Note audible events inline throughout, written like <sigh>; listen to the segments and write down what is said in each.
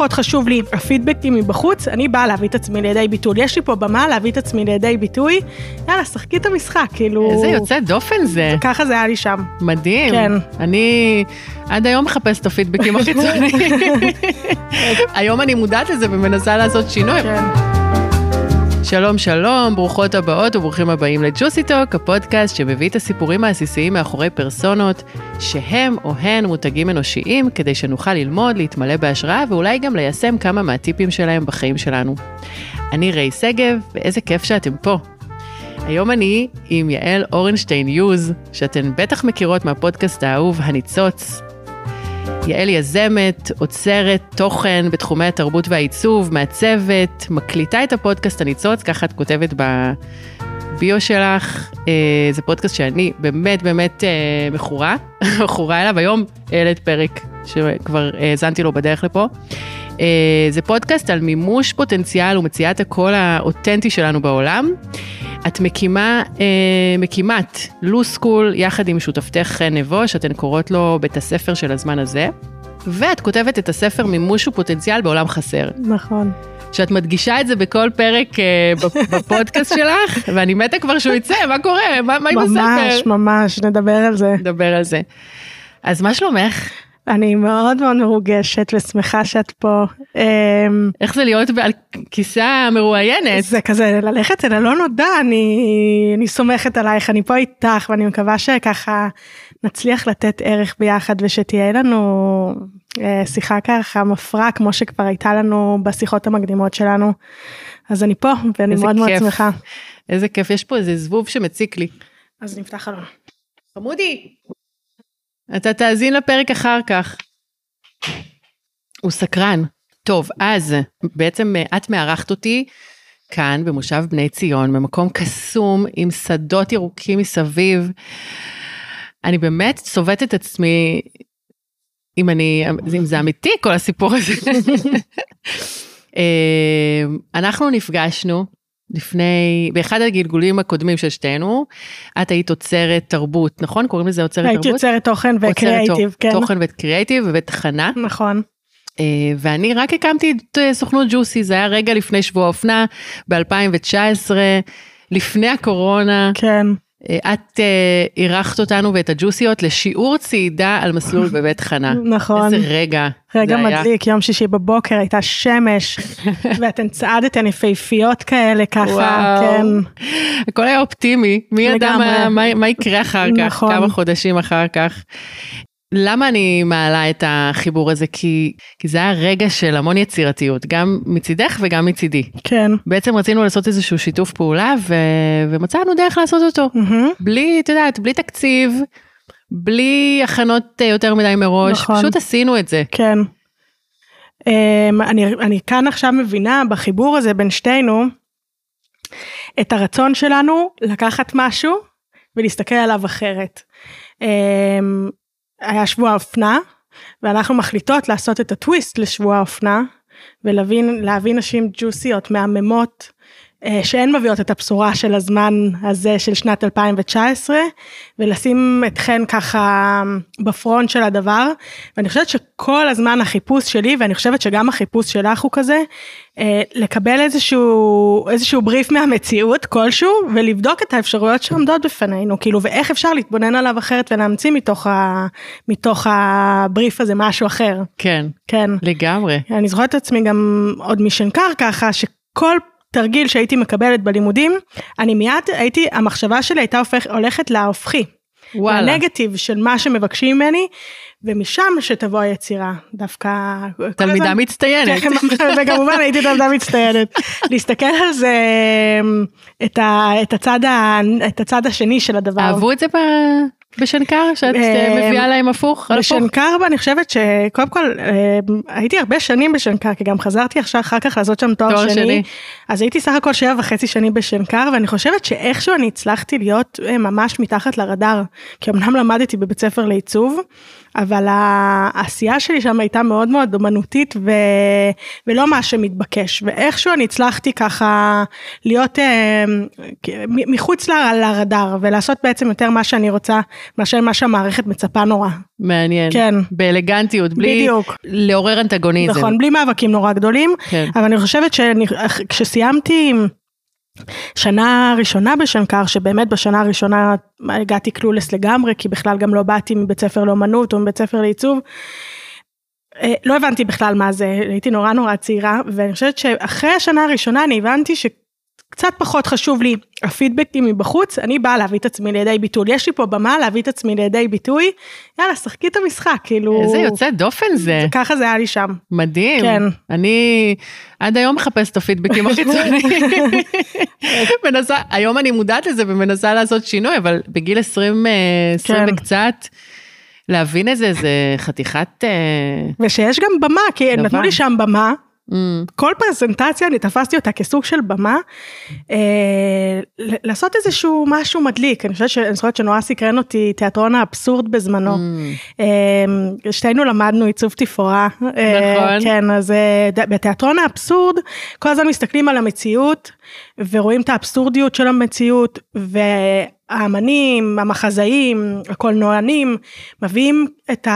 פחות חשוב לי הפידבקים מבחוץ, אני באה להביא את עצמי לידי ביטוי. יש לי פה במה להביא את עצמי לידי ביטוי, יאללה, שחקי את המשחק, כאילו... איזה יוצא דופן זה. ככה זה היה לי שם. מדהים. כן. אני עד היום מחפשת את הפידבקים החיצוניים. <laughs> <laughs> היום אני מודעת לזה ומנסה לעשות שינוי. כן. שלום שלום, ברוכות הבאות וברוכים הבאים לג'וסי טוק, הפודקאסט שמביא את הסיפורים העסיסיים מאחורי פרסונות, שהם או הן מותגים אנושיים, כדי שנוכל ללמוד, להתמלא בהשראה ואולי גם ליישם כמה מהטיפים שלהם בחיים שלנו. אני ריי שגב, ואיזה כיף שאתם פה. היום אני עם יעל אורנשטיין יוז, שאתן בטח מכירות מהפודקאסט האהוב הניצוץ. יעל יזמת, עוצרת תוכן בתחומי התרבות והעיצוב, מעצבת, מקליטה את הפודקאסט הניצוץ, ככה את כותבת בביו שלך. אה, זה פודקאסט שאני באמת באמת אה, מכורה, <laughs> מכורה אליו. היום העלית פרק שכבר האזנתי לו בדרך לפה. אה, זה פודקאסט על מימוש פוטנציאל ומציאת הקול האותנטי שלנו בעולם. את מקימה, אה, מקימת לו סקול יחד עם שותפתך נבו, שאתן קוראות לו בית הספר של הזמן הזה, ואת כותבת את הספר מימוש ופוטנציאל בעולם חסר. נכון. שאת מדגישה את זה בכל פרק אה, בפודקאסט שלך, <laughs> ואני מתה כבר שהוא יצא, מה קורה? מה, מה עם הספר? ממש, ממש, נדבר על זה. נדבר על זה. אז מה שלומך? אני מאוד מאוד מרוגשת ושמחה שאת פה. אמ, איך זה להיות על כיסא המרואיינת? זה כזה ללכת אל הלא נודע, אני, אני סומכת עלייך, אני פה איתך ואני מקווה שככה נצליח לתת ערך ביחד ושתהיה לנו אה, שיחה ככה מפרה כמו שכבר הייתה לנו בשיחות המקדימות שלנו. אז אני פה ואני מאוד מאוד שמחה. איזה כיף, יש פה איזה זבוב שמציק לי. אז נפתח חלון. חמודי. אתה תאזין לפרק אחר כך. הוא סקרן. טוב, אז בעצם את מארחת אותי כאן במושב בני ציון, במקום קסום עם שדות ירוקים מסביב. אני באמת צובט את עצמי, אם אני, אם זה אמיתי כל הסיפור הזה. אה, אנחנו נפגשנו לפני, באחד הגלגולים הקודמים של שתינו, את היית עוצרת תרבות, נכון? קוראים לזה עוצרת תרבות? הייתי עוצרת תוכן וקריאייטיב, כן. תוכן וקריאייטיב ותחנה. נכון. Uh, ואני רק הקמתי את uh, סוכנות ג'וסי, זה היה רגע לפני שבוע אופנה, ב-2019, לפני הקורונה. כן. את אירחת אותנו ואת הג'וסיות לשיעור צעידה על מסלול <laughs> בבית חנה. נכון. איזה רגע. רגע מדליק, יום שישי בבוקר הייתה שמש, <laughs> ואתן צעדתן יפהפיות כאלה ככה, וואו. כן. הכל היה אופטימי, מי ידע מה, מה, מה יקרה אחר כך, נכון. כמה חודשים אחר כך. למה אני מעלה את החיבור הזה? כי, כי זה היה רגע של המון יצירתיות, גם מצידך וגם מצידי. כן. בעצם רצינו לעשות איזשהו שיתוף פעולה ו... ומצאנו דרך לעשות אותו. Mm-hmm. בלי, את יודעת, בלי תקציב, בלי הכנות יותר מדי מראש, נכון. פשוט עשינו את זה. כן. Um, אני, אני כאן עכשיו מבינה בחיבור הזה בין שתינו, את הרצון שלנו לקחת משהו ולהסתכל עליו אחרת. Um, היה שבוע האופנה, ואנחנו מחליטות לעשות את הטוויסט לשבוע האופנה, ולהבין להביא נשים ג'וסיות, מהממות, שהן מביאות את הבשורה של הזמן הזה של שנת 2019, ולשים אתכן ככה בפרונט של הדבר, ואני חושבת שכל הזמן החיפוש שלי, ואני חושבת שגם החיפוש שלך הוא כזה, אה, לקבל איזשהו, איזשהו בריף מהמציאות כלשהו, ולבדוק את האפשרויות שעומדות בפנינו, כאילו, ואיך אפשר להתבונן עליו אחרת ולהמציא מתוך, ה, מתוך הבריף הזה משהו אחר. כן, כן. לגמרי. אני זוכרת את עצמי גם עוד משנקר ככה, שכל תרגיל שהייתי מקבלת בלימודים, אני מיד הייתי, המחשבה שלי הייתה הופך, הולכת להופכי. וואלה. הנגטיב של מה שמבקשים ממני, ומשם שתבוא היצירה, דווקא... תלמידה מצטיינת. <laughs> וכמובן הייתי תלמידה מצטיינת. להסתכל על זה, את, ה, את, הצד ה, את הצד השני של הדבר. אהבו את זה ב... בשנקר שאת מביאה להם הפוך? בשנקר אני חושבת שקודם כל הייתי הרבה שנים בשנקר כי גם חזרתי עכשיו אחר כך לעשות שם תואר, שני. שני אז הייתי סך הכל שבע וחצי שנים בשנקר ואני חושבת שאיכשהו אני הצלחתי להיות ממש מתחת לרדאר כי אמנם למדתי בבית ספר לעיצוב אבל העשייה שלי שם הייתה מאוד מאוד אומנותית ו... ולא מה שמתבקש ואיכשהו אני הצלחתי ככה להיות אה, מחוץ ל... לרדאר ולעשות בעצם יותר מה שאני רוצה מאשר מה שהמערכת מצפה נורא. מעניין. כן. באלגנטיות, בלי בדיוק. לעורר אנטגוניזם. נכון, בלי מאבקים נורא גדולים, כן. אבל אני חושבת שכשסיימתי שנה ראשונה בשנקר, שבאמת בשנה הראשונה הגעתי קלולס לגמרי, כי בכלל גם לא באתי מבית ספר לאומנות או מבית ספר לעיצוב. אה, לא הבנתי בכלל מה זה, הייתי נורא נורא צעירה, ואני חושבת שאחרי השנה הראשונה אני הבנתי שקצת פחות חשוב לי הפידבקים מבחוץ, אני באה להביא את עצמי לידי ביטוי. יש לי פה במה להביא את עצמי לידי ביטוי, יאללה, שחקי את המשחק, כאילו... איזה יוצא דופן זה. ככה זה היה לי שם. מדהים. כן. אני עד היום מחפשת את הפידבקים החיצוניים. <laughs> מנסה, היום אני מודעת לזה ומנסה לעשות שינוי, אבל בגיל 20, אה, 20 כן. וקצת, להבין את זה, זה חתיכת... אה, ושיש גם במה, כי דבר. נתנו לי שם במה, mm, כל פרזנטציה אני תפסתי אותה כסוג של במה, אה, לעשות איזשהו משהו מדליק, אני חושבת ש- אני זוכרת שנורא סקרן אותי תיאטרון האבסורד בזמנו. mm, אה, שתינו למדנו עיצוב תפאורה. אה, נכון. כן, אז אה, בתיאטרון האבסורד, כל הזמן מסתכלים על המציאות, ורואים את האבסורדיות של המציאות, והאמנים, המחזאים, הקולנוענים, מביאים את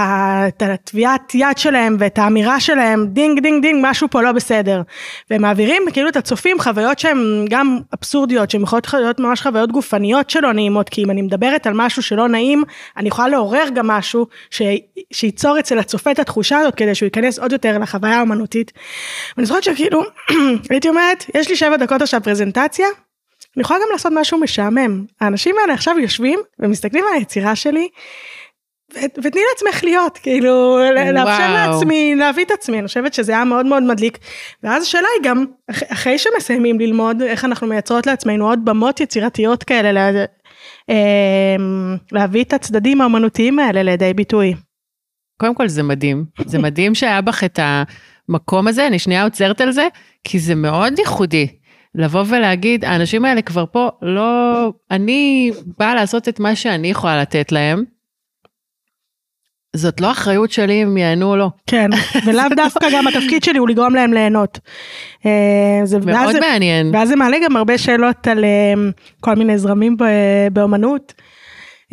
הטביעת יד שלהם ואת האמירה שלהם, דינג דינג דינג, משהו פה לא בסדר. והם מעבירים כאילו את הצופים חוויות שהן גם אבסורדיות, שהן יכולות להיות ממש חוויות גופניות שלא נעימות, כי אם אני מדברת על משהו שלא נעים, אני יכולה לעורר גם משהו ש... שייצור אצל הצופה את התחושה הזאת, כדי שהוא ייכנס עוד יותר לחוויה האומנותית. ואני זוכרת שכאילו, <clears throat> הייתי אומרת, יש לי שבע דקות עכשיו פרזנטציה, אני יכולה גם לעשות משהו משעמם. האנשים האלה עכשיו יושבים ומסתכלים על היצירה שלי, ו- ותני לעצמך להיות, כאילו, לאפשר. לעצמי, להביא את עצמי, אני חושבת שזה היה מאוד מאוד מדליק. ואז השאלה היא גם, אח- אחרי שמסיימים ללמוד, איך אנחנו מייצרות לעצמנו עוד במות יצירתיות כאלה, לה- אמ, להביא את הצדדים האומנותיים האלה לידי ביטוי. קודם כל זה מדהים, זה מדהים שהיה בך את המקום הזה, אני שנייה עוצרת על זה, כי זה מאוד ייחודי. לבוא ולהגיד, האנשים האלה כבר פה, לא, אני באה לעשות את מה שאני יכולה לתת להם. זאת לא אחריות שלי אם ייהנו או לא. כן, <laughs> ולאו דווקא גם התפקיד שלי הוא לגרום להם ליהנות. אה, זה, מאוד ואז, מעניין. ואז זה מעלה גם הרבה שאלות על אה, כל מיני זרמים באומנות.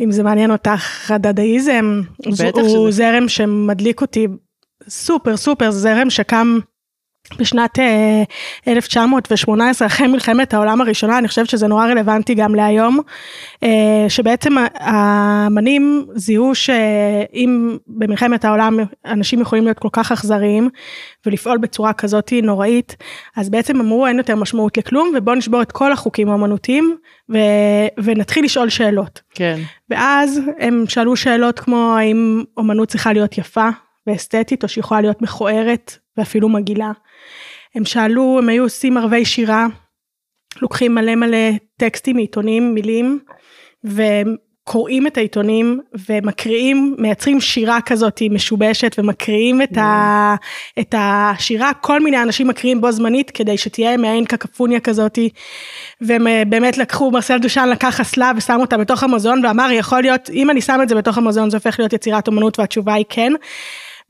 אם זה מעניין אותך, הדדאיזם, הוא שזה. זרם שמדליק אותי סופר סופר, זרם שקם בשנת אה, 1918 אחרי מלחמת העולם הראשונה, אני חושבת שזה נורא רלוונטי גם להיום, אה, שבעצם האמנים זיהו שאם במלחמת העולם אנשים יכולים להיות כל כך אכזריים ולפעול בצורה כזאת נוראית, אז בעצם אמרו אין יותר משמעות לכלום ובואו נשבור את כל החוקים האמנותיים ו- ונתחיל לשאול שאלות. כן. ואז הם שאלו שאלות כמו האם אומנות צריכה להיות יפה ואסתטית או שיכולה להיות מכוערת ואפילו מגעילה. הם שאלו, הם היו עושים ערבי שירה, לוקחים מלא מלא טקסטים מעיתונים, מילים, וקוראים את העיתונים ומקריאים, מייצרים שירה כזאת משובשת ומקריאים את, ה, את השירה, כל מיני אנשים מקריאים בו זמנית כדי שתהיה מעין קקפוניה כזאתי. והם אה, באמת לקחו, מרסל דושן לקח אסלה ושם אותה בתוך המוזיאון ואמר יכול להיות, אם אני שם את זה בתוך המוזיאון זה הופך להיות יצירת אומנות והתשובה היא כן.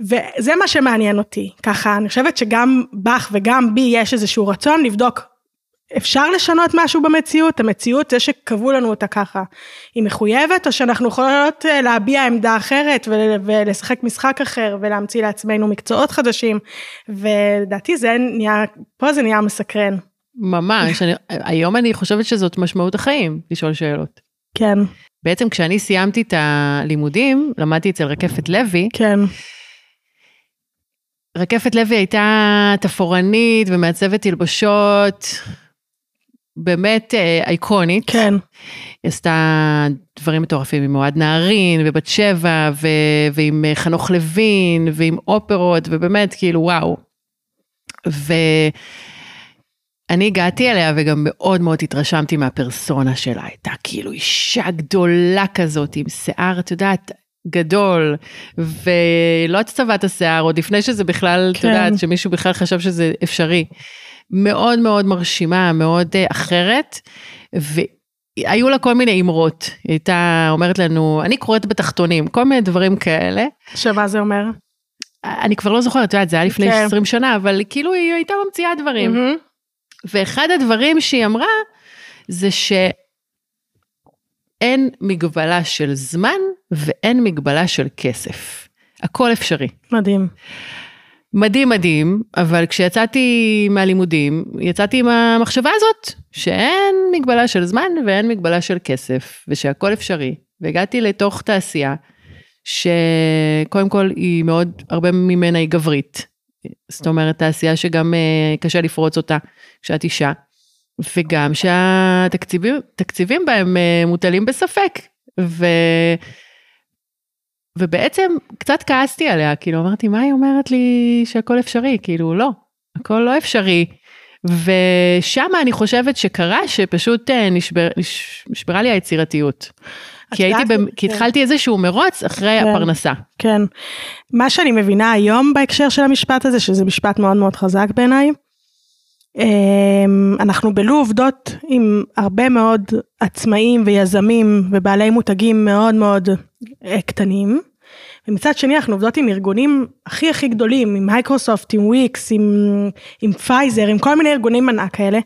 וזה מה שמעניין אותי, ככה. אני חושבת שגם בך וגם בי יש איזשהו רצון לבדוק, אפשר לשנות משהו במציאות, המציאות זה שקבעו לנו אותה ככה, היא מחויבת או שאנחנו יכולות אה, להביע עמדה אחרת ול- ולשחק משחק אחר ולהמציא לעצמנו מקצועות חדשים, ולדעתי זה נהיה, פה זה נהיה מסקרן, ממש, אני, היום אני חושבת שזאת משמעות החיים, לשאול שאלות. כן, בעצם כשאני סיימתי את הלימודים, למדתי אצל רקפת לוי, כן, רקפת לוי הייתה תפאורנית ומעצבת תלבושות, באמת אה, אייקונית. כן, היא עשתה דברים מטורפים עם אוהד נהרין ובת שבע ו- ועם אה, חנוך לוין ועם אופרות ובאמת כאילו וואו. ואני הגעתי אליה וגם מאוד מאוד התרשמתי מהפרסונה שלה, הייתה כאילו אישה גדולה כזאת עם שיער, את יודעת, גדול, ולא את צבעת השיער, עוד לפני שזה בכלל, את כן. יודעת, שמישהו בכלל חשב שזה אפשרי. מאוד מאוד מרשימה, מאוד אה, אחרת, והיו לה כל מיני אמרות. היא הייתה אומרת לנו, אני קוראת בתחתונים, כל מיני דברים כאלה. שמה זה אומר? אני כבר לא זוכרת, את יודעת, זה היה לפני כן. 20 שנה, אבל כאילו היא הייתה ממציאה דברים. מהמם. ואחד הדברים שהיא אמרה, זה ש... אין מגבלה של זמן ואין מגבלה של כסף. הכל אפשרי. מדהים. מדהים מדהים, אבל כשיצאתי מהלימודים, יצאתי עם המחשבה הזאת, שאין מגבלה של זמן ואין מגבלה של כסף, ושהכל אפשרי. והגעתי לתוך תעשייה, שקודם כל היא מאוד, הרבה ממנה היא גברית. זאת אומרת, תעשייה שגם uh, קשה לפרוץ אותה כשאת אישה, וגם שהתקציבים בהם uh, מוטלים בספק. ו... ובעצם קצת כעסתי עליה, כאילו אמרתי, מה היא אומרת לי שהכל אפשרי? כאילו, לא, הכל לא אפשרי. ושם אני חושבת שקרה שפשוט אה, נשבר, נשברה לי היצירתיות. כי הייתי, במ... כי כן. התחלתי איזשהו מרוץ אחרי כן, הפרנסה. כן. מה שאני מבינה היום בהקשר של המשפט הזה, שזה משפט מאוד מאוד חזק בעיניי, אנחנו בלו עובדות עם הרבה מאוד עצמאים ויזמים ובעלי מותגים מאוד מאוד אה, קטנים. ומצד שני אנחנו עובדות עם ארגונים הכי הכי גדולים, עם מייקרוסופט, עם וויקס, עם, עם פייזר, עם כל מיני ארגונים ענק כאלה.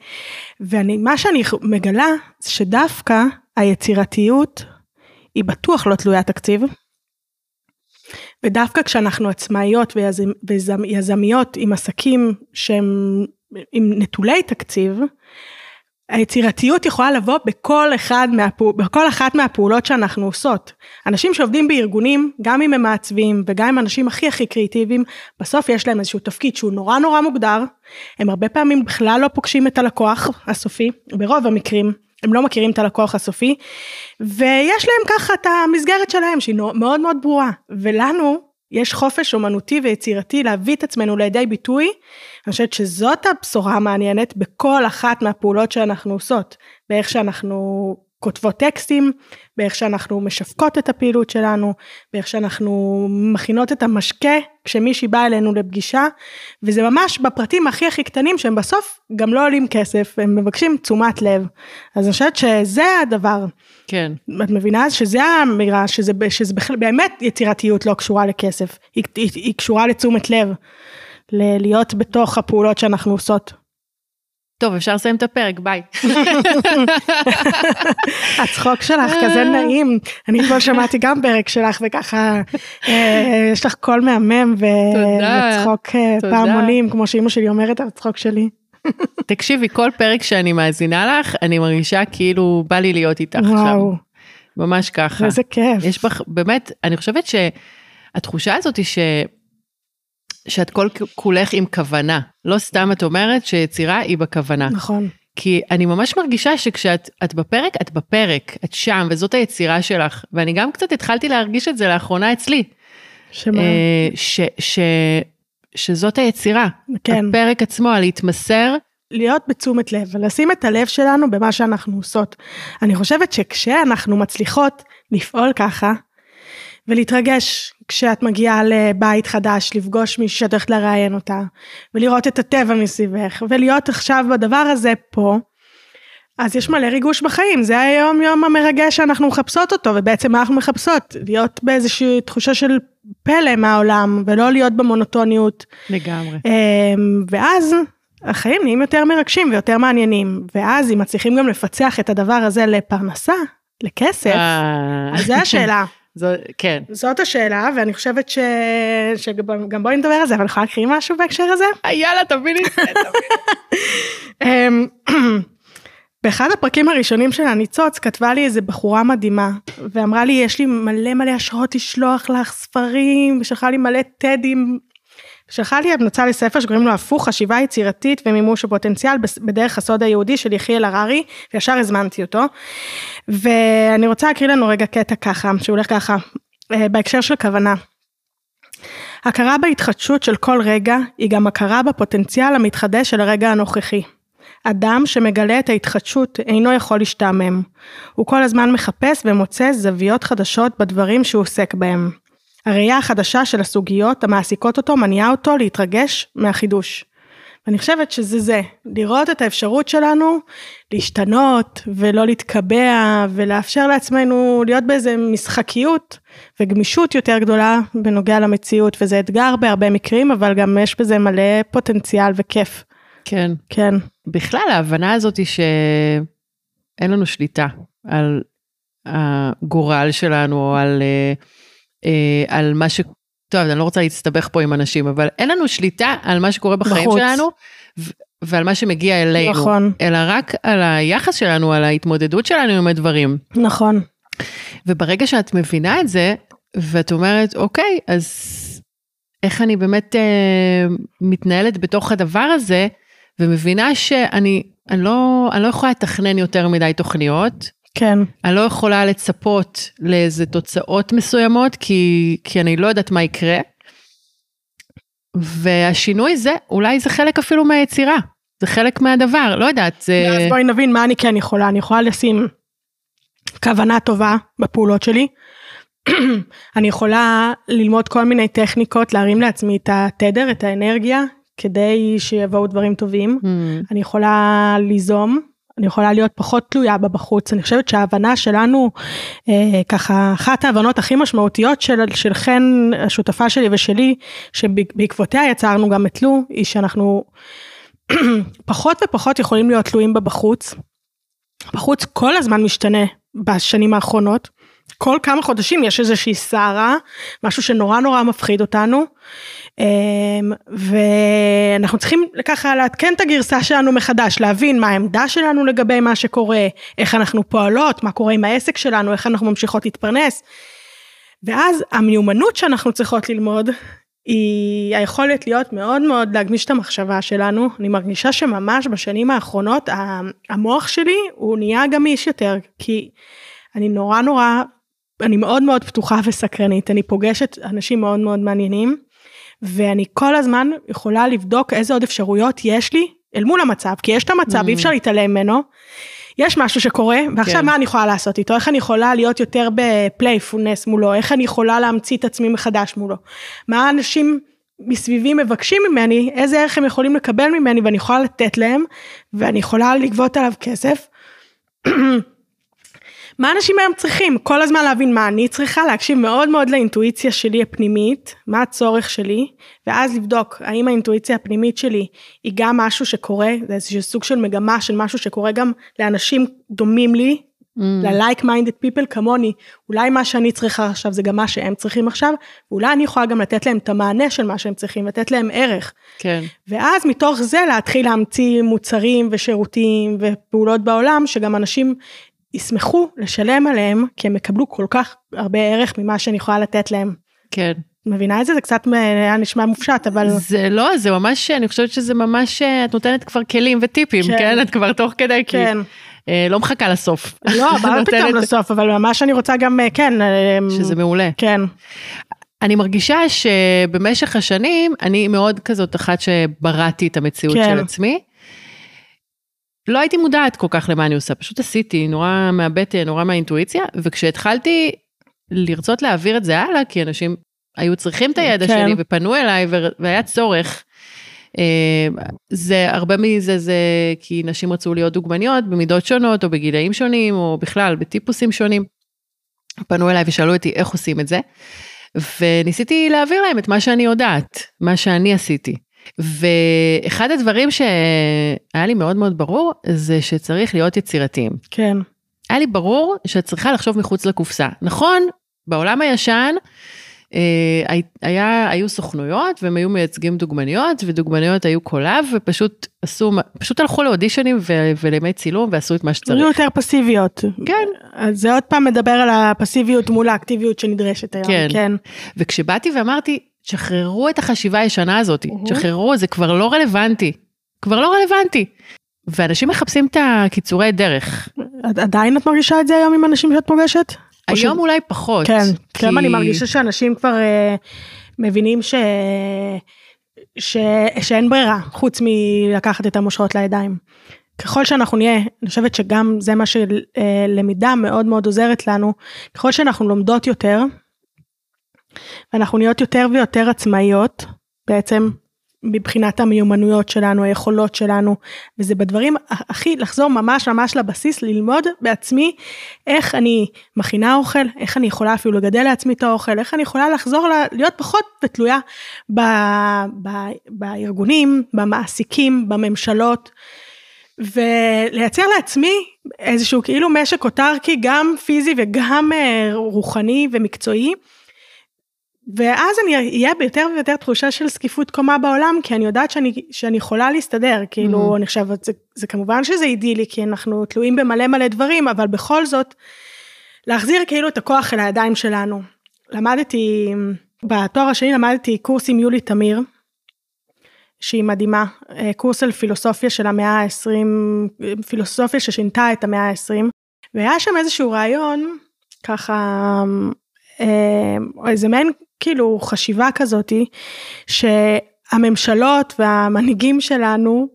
ומה שאני מגלה זה שדווקא היצירתיות היא בטוח לא תלוית תקציב. ודווקא כשאנחנו עצמאיות ויזמיות עם עסקים שהם עם נטולי תקציב, היצירתיות יכולה לבוא בכל, אחד מהפעול, בכל אחת מהפעולות שאנחנו עושות. אנשים שעובדים בארגונים, גם אם הם מעצבים וגם אם אנשים הכי הכי קריאיטיביים, בסוף יש להם איזשהו תפקיד שהוא נורא נורא מוגדר, הם הרבה פעמים בכלל לא פוגשים את הלקוח הסופי, ברוב המקרים הם לא מכירים את הלקוח הסופי, ויש להם ככה את המסגרת שלהם שהיא מאוד מאוד ברורה, ולנו יש חופש אומנותי ויצירתי להביא את עצמנו לידי ביטוי, אני חושבת שזאת הבשורה המעניינת בכל אחת מהפעולות שאנחנו עושות, באיך שאנחנו כותבות טקסטים, באיך שאנחנו משווקות את הפעילות שלנו, באיך שאנחנו מכינות את המשקה כשמישהי באה אלינו לפגישה, וזה ממש בפרטים הכי הכי קטנים שהם בסוף גם לא עולים כסף, הם מבקשים תשומת לב. אז אני חושבת שזה הדבר. כן. את מבינה? שזה האמירה, שזה, שזה בכלל, באמת יצירתיות לא קשורה לכסף, היא, היא, היא קשורה לתשומת לב, להיות בתוך הפעולות שאנחנו עושות. טוב, אפשר לסיים את הפרק, ביי. <laughs> הצחוק שלך כזה נעים. אני כבר שמעתי גם פרק שלך וככה, אה, יש לך קול מהמם וצחוק אה, פעמונים, כמו שאימא שלי אומרת על הצחוק שלי. <laughs> תקשיבי, כל פרק שאני מאזינה לך, אני מרגישה כאילו בא לי להיות איתך עכשיו. ממש ככה. איזה כיף. יש בך, באמת, אני חושבת שהתחושה הזאת היא ש... שאת כל כולך עם כוונה. לא סתם את אומרת שיצירה היא בכוונה. נכון. כי אני ממש מרגישה שכשאת את בפרק, את בפרק, את שם, וזאת היצירה שלך. ואני גם קצת התחלתי להרגיש את זה לאחרונה אצלי. שמה? אה, ש, ש, שזאת היצירה. כן. הפרק עצמו, להתמסר. להיות בתשומת לב, ולשים את הלב שלנו במה שאנחנו עושות. אני חושבת שכשאנחנו מצליחות לפעול ככה, ולהתרגש כשאת מגיעה לבית חדש, לפגוש מישהו שאת הולכת לראיין אותה, ולראות את הטבע מסביבך, ולהיות עכשיו בדבר הזה פה, אז יש מלא ריגוש בחיים, זה היום יום המרגש שאנחנו מחפשות אותו, ובעצם מה אנחנו מחפשות? להיות באיזושהי תחושה של פלא מהעולם, ולא להיות במונוטוניות. לגמרי. אמ, ואז החיים נהיים יותר מרגשים ויותר מעניינים, ואז אם מצליחים גם לפצח את הדבר הזה לפרנסה, לכסף, אה. אז זה השאלה. <laughs> זו, כן. זאת השאלה, ואני חושבת ש... שגם בואי נדבר על זה, אבל אני יכולה להקריא משהו בהקשר הזה? אה, יאללה, תביא לי. <laughs> אמ, באחד הפרקים הראשונים של הניצוץ כתבה לי איזה בחורה מדהימה ואמרה לי יש לי מלא מלא השראות לשלוח לך ספרים ושלחה לי מלא טדים שלחה לי המלצה לספר שקוראים לו הפוך, חשיבה יצירתית ומימוש הפוטנציאל בדרך הסוד היהודי של יחיאל הררי, וישר הזמנתי אותו. ואני רוצה להקריא לנו רגע קטע ככה, שהוא הולך ככה, אה, בהקשר של כוונה. הכרה בהתחדשות של כל רגע היא גם הכרה בפוטנציאל המתחדש של הרגע הנוכחי. אדם שמגלה את ההתחדשות אינו יכול להשתעמם. הוא כל הזמן מחפש ומוצא זוויות חדשות בדברים שהוא עוסק בהם. הראייה החדשה של הסוגיות המעסיקות אותו מניעה אותו להתרגש מהחידוש. ואני חושבת שזה זה, לראות את האפשרות שלנו להשתנות ולא להתקבע ולאפשר לעצמנו להיות באיזה משחקיות וגמישות יותר גדולה בנוגע למציאות וזה אתגר בהרבה מקרים אבל גם יש בזה מלא פוטנציאל וכיף. כן. כן. בכלל ההבנה הזאת היא שאין לנו שליטה על הגורל שלנו, או על, אה, על מה ש... טוב, אני לא רוצה להסתבך פה עם אנשים, אבל אין לנו שליטה על מה שקורה בחיים בחוץ. שלנו, ו- ועל מה שמגיע אלינו. נכון. אלא רק על היחס שלנו, על ההתמודדות שלנו עם הדברים. נכון. וברגע שאת מבינה את זה, ואת אומרת, אוקיי, אז איך אני באמת אה, מתנהלת בתוך הדבר הזה, ומבינה שאני אני לא, אני לא יכולה לתכנן יותר מדי תוכניות, כן. אני לא יכולה לצפות לאיזה תוצאות מסוימות, כי, כי אני לא יודעת מה יקרה. והשינוי זה, אולי זה חלק אפילו מהיצירה, זה חלק מהדבר, לא יודעת, זה... אז בואי נבין מה אני כן יכולה. אני יכולה לשים כוונה טובה בפעולות שלי. <clears throat> אני יכולה ללמוד כל מיני טכניקות, להרים לעצמי את התדר, את האנרגיה, כדי שיבואו דברים טובים. Hmm, אני יכולה ליזום, אני יכולה להיות פחות תלויה בה בחוץ. אני חושבת שההבנה שלנו, אה, ככה, אחת ההבנות הכי משמעותיות של, של חן, השותפה שלי ושלי, שבעקבותיה יצרנו גם את לו, היא שאנחנו <clears throat> פחות ופחות יכולים להיות תלויים בה בחוץ. בחוץ כל הזמן משתנה בשנים האחרונות. כל כמה חודשים יש איזושהי סערה, משהו שנורא נורא מפחיד אותנו. אמ, ואנחנו צריכים ככה לעדכן את הגרסה שלנו מחדש, להבין מה העמדה שלנו לגבי מה שקורה, איך אנחנו פועלות, מה קורה עם העסק שלנו, איך אנחנו ממשיכות להתפרנס. ואז המיומנות שאנחנו צריכות ללמוד, היא היכולת להיות מאוד מאוד להגמיש את המחשבה שלנו. אני מרגישה שממש בשנים האחרונות המוח שלי הוא נהיה גמיש יותר, כי אני נורא נורא, אני מאוד מאוד פתוחה וסקרנית, אני פוגשת אנשים מאוד מאוד מעניינים, ואני כל הזמן יכולה לבדוק איזה עוד אפשרויות יש לי אל מול המצב, כי יש את המצב, Mm. אי אפשר להתעלם ממנו. יש משהו שקורה, ועכשיו כן. מה אני יכולה לעשות איתו? איך אני יכולה להיות יותר בפלייפולנס מולו? איך אני יכולה להמציא את עצמי מחדש מולו? מה האנשים מסביבי מבקשים ממני? איזה ערך הם יכולים לקבל ממני ואני יכולה לתת להם, ואני יכולה לגבות עליו כסף? <clears throat> מה אנשים היום צריכים? כל הזמן להבין מה אני צריכה, להקשיב מאוד מאוד לאינטואיציה שלי הפנימית, מה הצורך שלי, ואז לבדוק האם האינטואיציה הפנימית שלי היא גם משהו שקורה, זה איזשהו סוג של מגמה של משהו שקורה גם לאנשים דומים לי, hmm, ל-like minded people כמוני, אולי מה שאני צריכה עכשיו זה גם מה שהם צריכים עכשיו, ואולי אני יכולה גם לתת להם את המענה של מה שהם צריכים, לתת להם ערך. כן. ואז מתוך זה להתחיל להמציא מוצרים ושירותים ופעולות בעולם שגם אנשים ישמחו לשלם עליהם כי הם יקבלו כל כך הרבה ערך ממה שאני יכולה לתת להם. כן. מבינה את זה? זה קצת היה נשמע מופשט אבל זה לא, זה ממש, אני חושבת שזה ממש, אה, את נותנת כבר כלים וטיפים, כן. כן? את כבר תוך כדי, כי כן. אה, לא מחכה לסוף. לא, <laughs> מה נותנת- פתאום לסוף אבל ממש אני רוצה גם אה, כן. אה, שזה מעולה. כן. אני מרגישה שבמשך השנים, אני מאוד כזאת אחת שבראתי את המציאות כן. של עצמי. לא הייתי מודעת כל כך למה אני עושה, פשוט עשיתי, נורא מהבטן, נורא מהאינטואיציה, וכשהתחלתי לרצות להעביר את זה הלאה, כי אנשים היו צריכים את הידע כן. שלי ופנו אליי והיה צורך. אה, זה הרבה מזה זה כי נשים רצו להיות דוגמניות במידות שונות או בגילאים שונים או בכלל בטיפוסים שונים. פנו אליי ושאלו אותי איך עושים את זה. וניסיתי להעביר להם את מה שאני יודעת, מה שאני עשיתי. ואחד הדברים שהיה לי מאוד מאוד ברור זה שצריך להיות יצירתיים. כן. היה לי ברור שאת צריכה לחשוב מחוץ לקופסה. נכון, בעולם הישן אה, היה, היו סוכנויות והם היו מייצגים דוגמניות ודוגמניות היו קולב ופשוט עשו, פשוט הלכו לאודישנים ו- ולימי צילום ועשו את מה היו שצריך. יותר פסיביות. כן. אז זה עוד פעם מדבר על הפסיביות מול האקטיביות שנדרשת היום. כן. כן. וכשבאתי ואמרתי, שחררו את החשיבה הישנה הזאת, אוהו. שחררו, זה כבר לא רלוונטי. כבר לא רלוונטי. ואנשים מחפשים את הקיצורי דרך. עד- עדיין את מרגישה את זה היום עם אנשים שאת פוגשת? או ש- היום אולי פחות. כן, כי- גם אני מרגישה שאנשים כבר אה, מבינים ש... ש... שאין ברירה חוץ מלקחת את המושכות לידיים. ככל שאנחנו נהיה, אני חושבת שגם זה מה שלמידה מאוד מאוד עוזרת לנו, ככל שאנחנו לומדות יותר, ואנחנו נהיות יותר ויותר עצמאיות, בעצם מבחינת המיומנויות שלנו, היכולות שלנו, וזה בדברים הכי, לחזור ממש ממש לבסיס, ללמוד בעצמי איך אני מכינה אוכל, איך אני יכולה אפילו לגדל לעצמי את האוכל, איך אני יכולה לחזור להיות פחות ותלויה ב, ב, בארגונים, במעסיקים, בממשלות. ולייצר לעצמי איזשהו כאילו משק אוטרקי, גם פיזי וגם אה, רוחני ומקצועי. ואז אני אהיה ביותר ויותר תחושה של זקיפות קומה בעולם, כי אני יודעת שאני, שאני יכולה להסתדר, כאילו, mm-hmm. אני חושבת, זה, זה כמובן שזה אידילי, כי אנחנו תלויים במלא מלא דברים, אבל בכל זאת, להחזיר כאילו את הכוח אל הידיים שלנו. למדתי, בתואר השני למדתי קורס עם יולי תמיר, שהיא מדהימה, אה, קורס על פילוסופיה של המאה ה-20, פילוסופיה ששינתה את המאה ה-20, והיה שם איזשהו רעיון, ככה, אה, איזה מעין כאילו חשיבה כזאתי, שהממשלות והמנהיגים שלנו,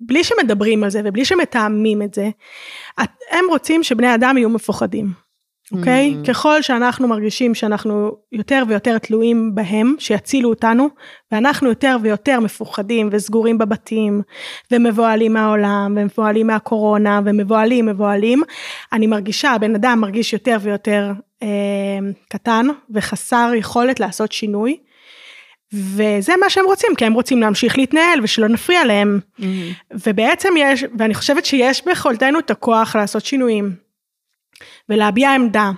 בלי שמדברים על זה ובלי שמתאמים את זה, הם רוצים שבני אדם יהיו מפוחדים. אוקיי? Okay? Mm. ככל שאנחנו מרגישים שאנחנו יותר ויותר תלויים בהם, שיצילו אותנו, ואנחנו יותר ויותר מפוחדים וסגורים בבתים, ומבוהלים מהעולם, ומבוהלים מהקורונה, ומבוהלים, מבוהלים, אני מרגישה, הבן אדם מרגיש יותר ויותר קטן, וחסר יכולת לעשות שינוי. וזה מה שהם רוצים, כי הם רוצים להמשיך להתנהל ושלא נפריע להם. Mm-hmm. ובעצם יש, ואני חושבת שיש ביכולתנו את הכוח לעשות שינויים. ולהביע עמדה.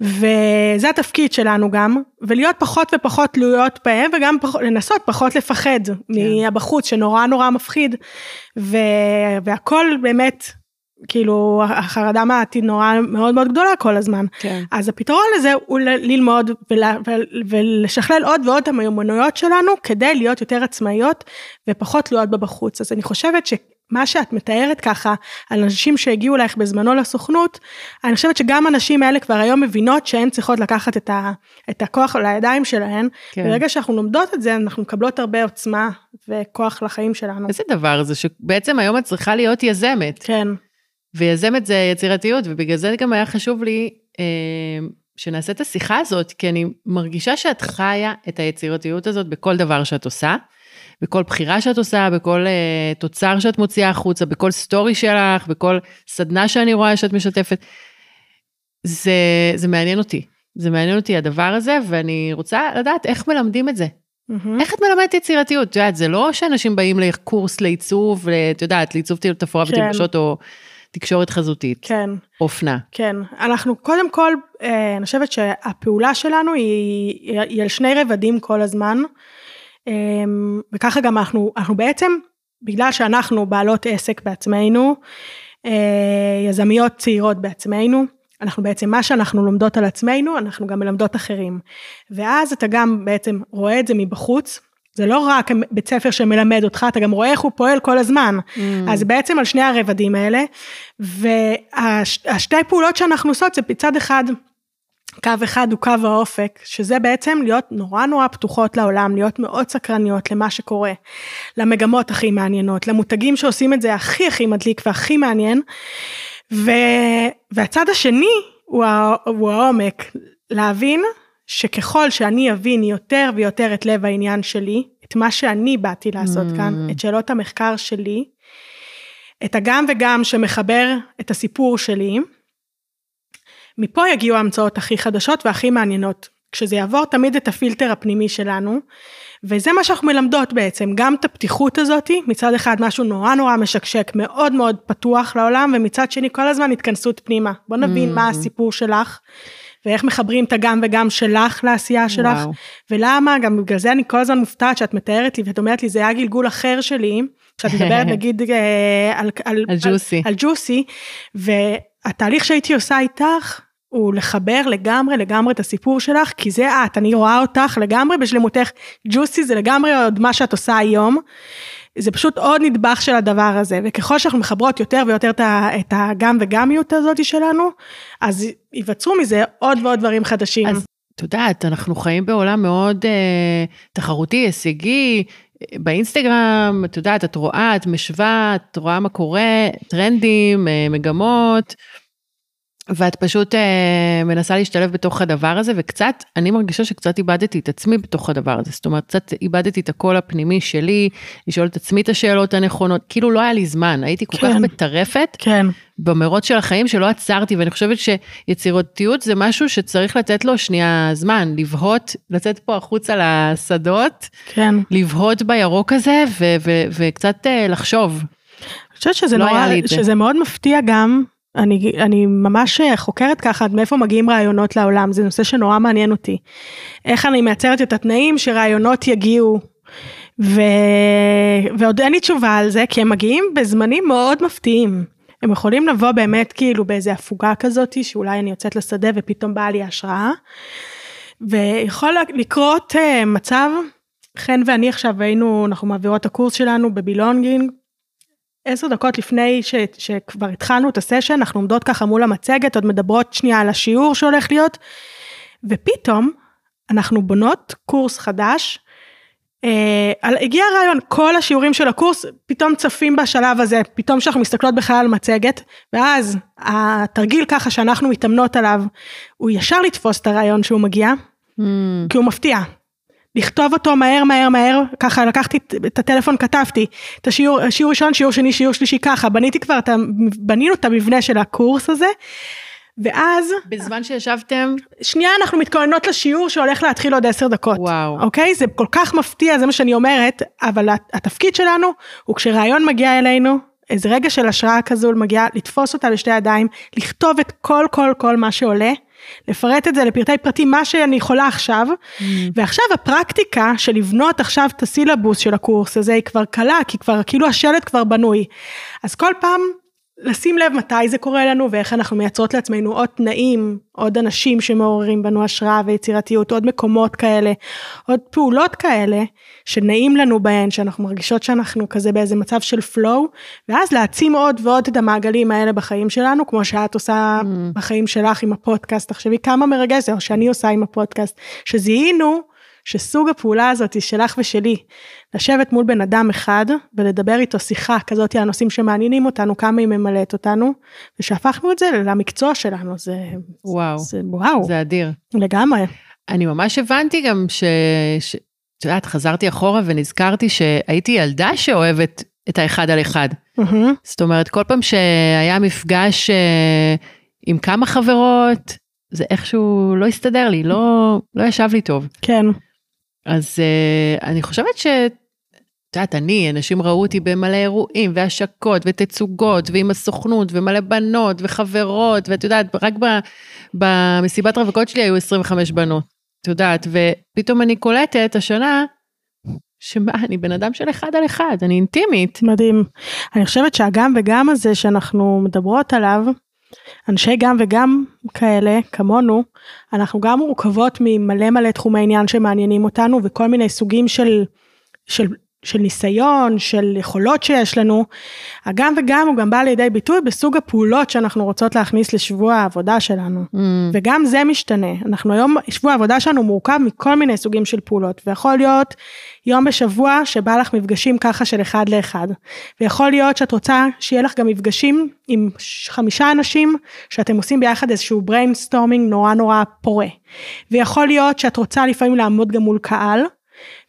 וזה התפקיד שלנו גם, ולהיות פחות ופחות תלויות בהם, וגם פח, לנסות פחות לפחד כן. מהבחוץ, שנורא נורא מפחיד, ו, והכל באמת, כאילו, החרדה מהעתיד נורא מאוד מאוד גדולה כל הזמן. כן. אז הפתרון לזה הוא ללמוד ול, ולשכלל עוד ועוד את המיומנויות שלנו, כדי להיות יותר עצמאיות ופחות תלויות בבחוץ. אז אני חושבת ש... מה שאת מתארת ככה על אנשים שהגיעו אלייך בזמנו לסוכנות, אני חושבת שגם הנשים האלה כבר היום מבינות שהן צריכות לקחת את, ה, את הכוח לידיים שלהן. כן. ברגע שאנחנו לומדות את זה, אנחנו מקבלות הרבה עוצמה וכוח לחיים שלנו. איזה דבר זה שבעצם היום את צריכה להיות יזמת. כן. ויזמת זה יצירתיות, ובגלל זה גם היה חשוב לי אה, שנעשה את השיחה הזאת, כי אני מרגישה שאת חיה את היצירתיות הזאת בכל דבר שאת עושה. בכל בחירה שאת עושה, בכל uh, תוצר שאת מוציאה החוצה, בכל סטורי שלך, בכל סדנה שאני רואה שאת משתפת. זה, זה מעניין אותי. זה מעניין אותי הדבר הזה, ואני רוצה לדעת איך מלמדים את זה. Mm-hmm. איך את מלמדת יצירתיות? את יודעת, זה לא שאנשים באים לקורס לעיצוב, את יודעת, לעיצוב תפאורה כן. ותלבשות או תקשורת חזותית. כן. אופנה. כן. אנחנו קודם כל, אה, אני חושבת שהפעולה שלנו היא, היא על שני רבדים כל הזמן. אמ, וככה גם אנחנו, אנחנו בעצם, בגלל שאנחנו בעלות עסק בעצמנו, אה, יזמיות צעירות בעצמנו, אנחנו בעצם, מה שאנחנו לומדות על עצמנו, אנחנו גם מלמדות אחרים. ואז אתה גם בעצם רואה את זה מבחוץ, זה לא רק בית ספר שמלמד אותך, אתה גם רואה איך הוא פועל כל הזמן. Mm. אז בעצם על שני הרבדים האלה, והשתי פעולות שאנחנו עושות זה מצד אחד, קו אחד הוא קו האופק, שזה בעצם להיות נורא נורא פתוחות לעולם, להיות מאוד סקרניות למה שקורה, למגמות הכי מעניינות, למותגים שעושים את זה הכי הכי מדליק והכי מעניין. ו... והצד השני הוא, הא... הוא העומק, להבין שככל שאני אבין יותר ויותר את לב העניין שלי, את מה שאני באתי לעשות mm. כאן, את שאלות המחקר שלי, את הגם וגם שמחבר את הסיפור שלי, מפה יגיעו ההמצאות הכי חדשות והכי מעניינות, כשזה יעבור תמיד את הפילטר הפנימי שלנו, וזה מה שאנחנו מלמדות בעצם, גם את הפתיחות הזאתי, מצד אחד משהו נורא נורא משקשק, מאוד מאוד פתוח לעולם, ומצד שני כל הזמן התכנסות פנימה. בוא נבין mm-hmm. מה הסיפור שלך. ואיך מחברים את הגם וגם שלך לעשייה שלך, וואו. ולמה, גם בגלל זה אני כל הזמן מופתעת שאת מתארת לי ואת אומרת לי, זה היה גלגול אחר שלי, כשאת מדברת <laughs> נגיד אה, על, על, על ג'וסי, על, על ג'וסי, והתהליך שהייתי עושה איתך, הוא לחבר לגמרי לגמרי את הסיפור שלך, כי זה את, אני רואה אותך לגמרי בשלמותך, ג'וסי זה לגמרי עוד מה שאת עושה היום. זה פשוט עוד נדבך של הדבר הזה, וככל שאנחנו מחברות יותר ויותר את הגם וגמיות הזאת שלנו, אז ייווצרו מזה עוד ועוד דברים חדשים. אז את יודעת, אנחנו חיים בעולם מאוד אה, תחרותי, הישגי, באינסטגרם, את יודעת, את רואה, את משווה, את רואה מה קורה, טרנדים, אה, מגמות. ואת פשוט אה, מנסה להשתלב בתוך הדבר הזה, וקצת, אני מרגישה שקצת איבדתי את עצמי בתוך הדבר הזה. זאת אומרת, קצת איבדתי את הקול הפנימי שלי, לשאול את עצמי את השאלות הנכונות. כאילו לא היה לי זמן, הייתי כל כן, כך מטרפת כן. במרוץ של החיים שלא עצרתי, ואני חושבת שיצירותיות זה משהו שצריך לתת לו שנייה זמן, לבהות, לצאת פה החוצה לשדות, כן. לבהות בירוק הזה, וקצת אה, לחשוב. חושבת שזה, לא נורא. שזה מאוד מפתיע גם, אני, אני ממש חוקרת ככה מאיפה מגיעים רעיונות לעולם, זה נושא שנורא מעניין אותי. איך אני מייצרת את התנאים שרעיונות יגיעו, ו... ועוד אין לי תשובה על זה, כי הם מגיעים בזמנים מאוד מפתיעים. הם יכולים לבוא באמת כאילו באיזה הפוגה כזאת, שאולי אני יוצאת לשדה ופתאום באה לי השראה. ויכול לקרות uh, מצב, חן ואני עכשיו היינו, אנחנו מעבירות את הקורס שלנו בבילונגינג, עשר דקות לפני ש, שכבר התחלנו את הסשן, אנחנו עומדות ככה מול המצגת, עוד מדברות שנייה על השיעור שהולך להיות, ופתאום אנחנו בונות קורס חדש, אה, על, הגיע הרעיון, כל השיעורים של הקורס פתאום צפים בשלב הזה, פתאום שאנחנו מסתכלות בכלל על מצגת, ואז התרגיל ככה שאנחנו מתאמנות עליו, הוא ישר לתפוס את הרעיון שהוא מגיע, Mm, כי הוא מפתיע. לכתוב אותו מהר מהר מהר, ככה לקחתי את הטלפון כתבתי, את השיעור, שיעור ראשון, שיעור שני, שיעור שלישי ככה, בניתי כבר את. בנינו את המבנה של הקורס הזה, ואז בזמן שישבתם, שנייה אנחנו מתכוננות לשיעור שהולך להתחיל עוד עשר דקות. וואו. אוקיי? זה כל כך מפתיע, זה מה שאני אומרת, אבל הת- התפקיד שלנו הוא כשרעיון מגיע אלינו, איזה רגע של השראה כזו מגיע, לתפוס אותה בשתי ידיים, לכתוב את כל כל כל מה שעולה, לפרט את זה לפרטי פרטים, מה שאני יכולה עכשיו, Mm. ועכשיו הפרקטיקה של לבנות עכשיו את הסילבוס של הקורס הזה היא כבר קלה, כי כבר כאילו השלט כבר בנוי. אז כל פעם לשים לב מתי זה קורה לנו ואיך אנחנו מייצרות לעצמנו עוד תנאים, עוד אנשים שמעוררים בנו השראה ויצירתיות, עוד מקומות כאלה, עוד פעולות כאלה שנעים לנו בהן, שאנחנו מרגישות שאנחנו כזה באיזה מצב של flow, ואז להעצים עוד ועוד את המעגלים האלה בחיים שלנו, כמו שאת עושה Mm. בחיים שלך עם הפודקאסט, תחשבי כמה מרגש זה, או שאני עושה עם הפודקאסט, שזיהינו שסוג הפעולה הזאת שלך ושלי, לשבת מול בן אדם אחד ולדבר איתו שיחה כזאת על הנושאים שמעניינים אותנו, כמה היא ממלאת אותנו, ושהפכנו את זה למקצוע שלנו, זה וואו, זה וואו, זה אדיר. לגמרי. אני ממש הבנתי גם ש... ש... את יודעת, חזרתי אחורה ונזכרתי שהייתי ילדה שאוהבת את האחד על אחד. מהמם. זאת אומרת, כל פעם שהיה מפגש אה, עם כמה חברות, זה איכשהו לא הסתדר לי, לא, לא ישב לי טוב. כן, אז אה, אני חושבת ש... את יודעת, אני, אנשים ראו אותי במלא אירועים והשקות ותצוגות ועם הסוכנות ומלא בנות וחברות, ואת יודעת, רק ב, במסיבת רווקות שלי היו 25 בנות, את יודעת, ופתאום אני קולטת השנה, שמה, אני בן אדם של אחד על אחד, אני אינטימית. מדהים. אני חושבת שהגם וגם הזה שאנחנו מדברות עליו, אנשי גם וגם כאלה, כמונו, אנחנו גם מורכבות ממלא מלא תחומי עניין שמעניינים אותנו וכל מיני סוגים של, של, של ניסיון, של יכולות שיש לנו. הגם וגם הוא גם בא לידי ביטוי בסוג הפעולות שאנחנו רוצות להכניס לשבוע העבודה שלנו. Mm, וגם זה משתנה. אנחנו היום, שבוע העבודה שלנו מורכב מכל מיני סוגים של פעולות, ויכול להיות יום בשבוע שבא לך מפגשים ככה של אחד לאחד. ויכול להיות שאת רוצה שיהיה לך גם מפגשים עם חמישה אנשים, שאתם עושים ביחד איזשהו brainstorming נורא נורא פורה. ויכול להיות שאת רוצה לפעמים לעמוד גם מול קהל,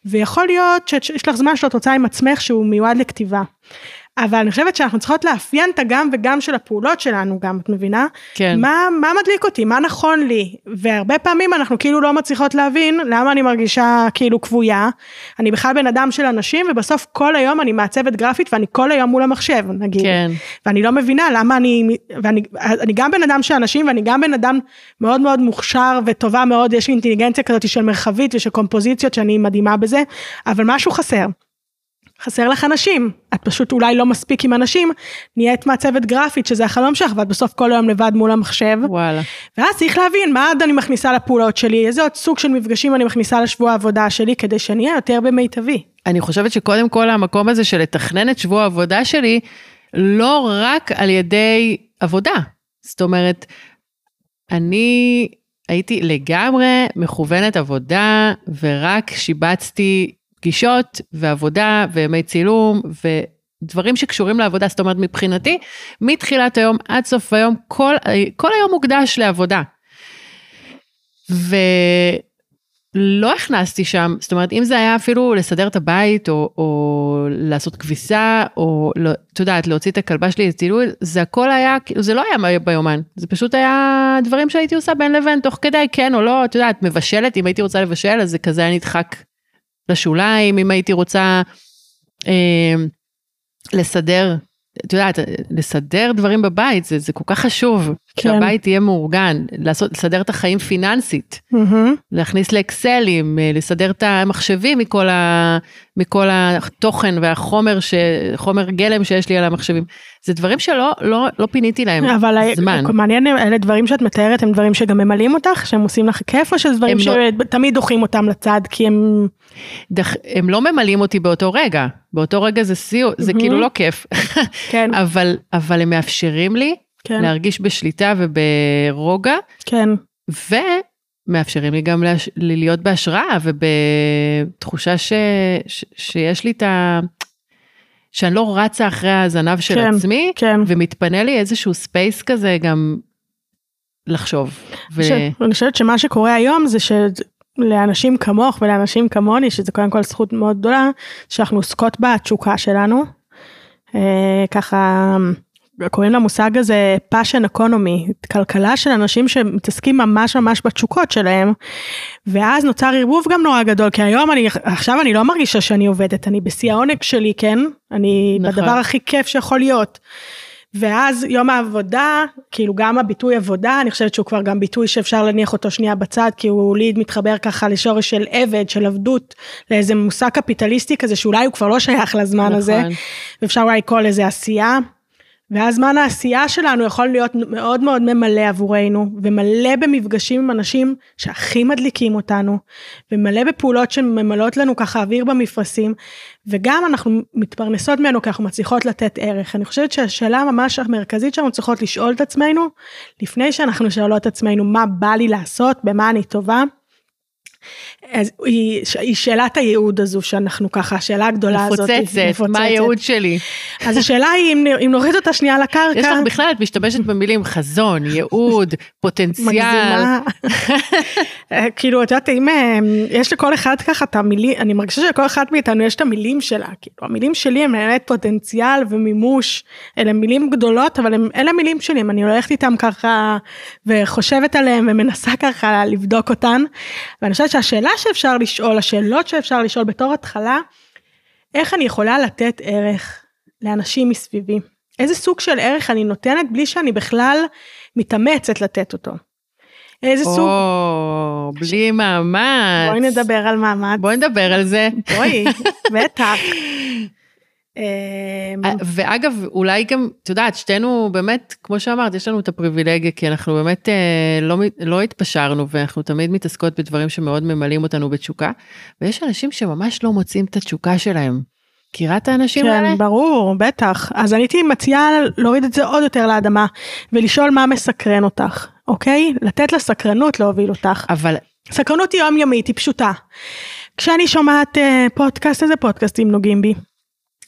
ויכול להיות שיש לך זמן שאת רוצה עם עצמך שהוא מיועד לכתיבה. אבל אני חושבת שאנחנו צריכות לאפיין את הגם וגם של הפעולות שלנו גם, את מבינה? כן. מה, מה מדליק אותי? מה נכון לי? והרבה פעמים אנחנו כאילו לא מצליחות להבין למה אני מרגישה כאילו כבויה. אני בכלל בן אדם של אנשים, ובסוף כל היום אני מעצבת גרפית ואני כל היום מול המחשב, נגיד. כן. ואני לא מבינה למה אני, ואני אני גם בן אדם של אנשים ואני גם בן אדם מאוד מאוד מוכשר וטובה מאוד, יש לי אינטליגנציה כזאת של מרחבית ושל קומפוזיציות שאני מדהימה בזה, אבל משהו חסר. חסר לך אנשים, את פשוט אולי לא מספיק עם אנשים, נהיית מעצבת גרפית שזה החלום שלך ואת בסוף כל היום לבד מול המחשב, וואלה. ואז צריך להבין מה עוד אני מכניסה לפעולות שלי, איזה עוד סוג של מפגשים אני מכניסה לשבוע העבודה שלי כדי שאני אהיה יותר במיטבי. אני חושבת שקודם כל המקום הזה של לתכנן את שבוע העבודה שלי, לא רק על ידי עבודה. זאת אומרת, אני הייתי לגמרי מכוונת עבודה, ורק שיבצתי פגישות ועבודה וימי צילום ודברים שקשורים לעבודה. זאת אומרת, מבחינתי, מתחילת היום עד סוף היום, כל, כל היום מוקדש לעבודה. ולא הכנסתי שם, זאת אומרת, אם זה היה אפילו לסדר את הבית, או, או לעשות כביסה, או, לא, את יודעת, להוציא את הכלבה שלי לצילוי, זה הכל היה, כאילו, זה לא היה ביומן, זה פשוט היה דברים שהייתי עושה בין לבין, תוך כדי, כן או לא, את יודעת, מבשלת, אם הייתי רוצה לבשל, אז זה כזה היה נדחק לשוליים, אם הייתי רוצה אה, לסדר את יודעת, לסדר דברים בבית, זה, זה כל כך חשוב, כן. שהבית יהיה מאורגן, לעשות, לסדר את החיים פיננסית, מהמם. להכניס לאקסלים, אה, לסדר את המחשבים מכל, ה, מכל התוכן והחומר, ש, חומר גלם שיש לי על המחשבים. זה דברים שלא לא, לא פיניתי להם אבל זמן. מעניין, אלה דברים שאת מתארת הם דברים שגם ממלאים אותך, שהם עושים לך כיף, או שזה דברים לא- שתמיד דוחים אותם לצד, כי הם... דח, הם לא ממלאים אותי באותו רגע, באותו רגע זה סיוט, זה מהמם. כאילו לא כיף, כן, <laughs> אבל, אבל הם מאפשרים לי כן, להרגיש בשליטה וברוגע, כן, ומאפשרים לי גם להש... להיות בהשראה ובתחושה ש... ש... שיש לי את ה... שאני לא רצה אחרי הזנב של כן, עצמי, כן. ומתפנה לי איזשהו space כזה גם לחשוב. ו... ש- אני חושבת שמה שקורה היום זה שלאנשים כמוך ולאנשים כמוני, שזה קודם כל זכות מאוד גדולה, שאנחנו עוסקות בתשוקה שלנו. אה, ככה, קוראים למושג הזה passion economy, כלכלה של אנשים שמתעסקים ממש ממש בתשוקות שלהם. ואז נוצר ערבוב גם נורא גדול, כי היום אני, עכשיו אני לא מרגישה שאני עובדת, אני בשיא העונג שלי, כן? אני נכון. בדבר הכי כיף שיכול להיות. ואז יום העבודה, כאילו גם הביטוי עבודה, אני חושבת שהוא כבר גם ביטוי שאפשר להניח אותו שנייה בצד, כי הוא לי מתחבר ככה לשורש של עבד, של עבדות, לאיזה מושג קפיטליסטי כזה, שאולי הוא כבר לא שייך לזמן הזה, נכון. ואפשר אולי לקרוא לזה עשייה. ואז זמן העשייה שלנו יכול להיות מאוד מאוד ממלא עבורנו, ומלא במפגשים עם אנשים שהכי מדליקים אותנו, ומלא בפעולות שממלאות לנו ככה אוויר במפרשים, וגם אנחנו מתפרנסות ממנו כי אנחנו מצליחות לתת ערך. אני חושבת שהשאלה ממש המרכזית שאנחנו צריכות לשאול את עצמנו, לפני שאנחנו שואלות את עצמנו מה בא לי לעשות, במה אני טובה, אז היא, היא שאלת הייעוד הזו שאנחנו ככה, השאלה הגדולה הזאת. מפוצצת, מה הייעוד שלי? אז השאלה היא אם, אם נוריד אותה שנייה לקרקע. יש לך בכלל, את משתמשת במילים חזון, ייעוד, <laughs> פוטנציאל. מגזימה. <laughs> אה, כאילו את יודעת אם אה, יש לכל אחד ככה את המילים אני מרגישה שלכל אחד מאיתנו יש את המילים שלה כאילו המילים שלי הם באמת פוטנציאל ומימוש אלה מילים גדולות אבל הם אלה מילים שלי אם אני הולכת איתם ככה וחושבת עליהם ומנסה ככה לבדוק אותן ואני חושבת שהשאלה שאפשר לשאול השאלות שאפשר לשאול בתור התחלה איך אני יכולה לתת ערך לאנשים מסביבי איזה סוג של ערך אני נותנת בלי שאני בכלל מתאמצת לתת אותו. איזה סוג, או, בלי מאמץ. בואי נדבר על מאמץ, בואי נדבר על זה. בואי, <laughs> בטח. אמ, אה, ואגב, אולי גם, את יודעת, שתינו באמת, כמו שאמרת, יש לנו את הפריבילגיה, כי אנחנו באמת אה, לא, לא התפשרנו, ואנחנו תמיד מתעסקות בדברים שמאוד ממלאים אותנו בתשוקה, ויש אנשים שממש לא מוצאים את התשוקה שלהם. מכירה את האנשים האלה? כן, ברור, בטח. אז אני הייתי מציעה להוריד את זה עוד יותר לאדמה, ולשאול מה מסקרן אותך, אוקיי? לתת לסקרנות להוביל אותך. אבל סקרנות היא יומיומית, היא פשוטה. כשאני שומעת אה, פודקאסט, איזה פודקאסטים נוגעים בי?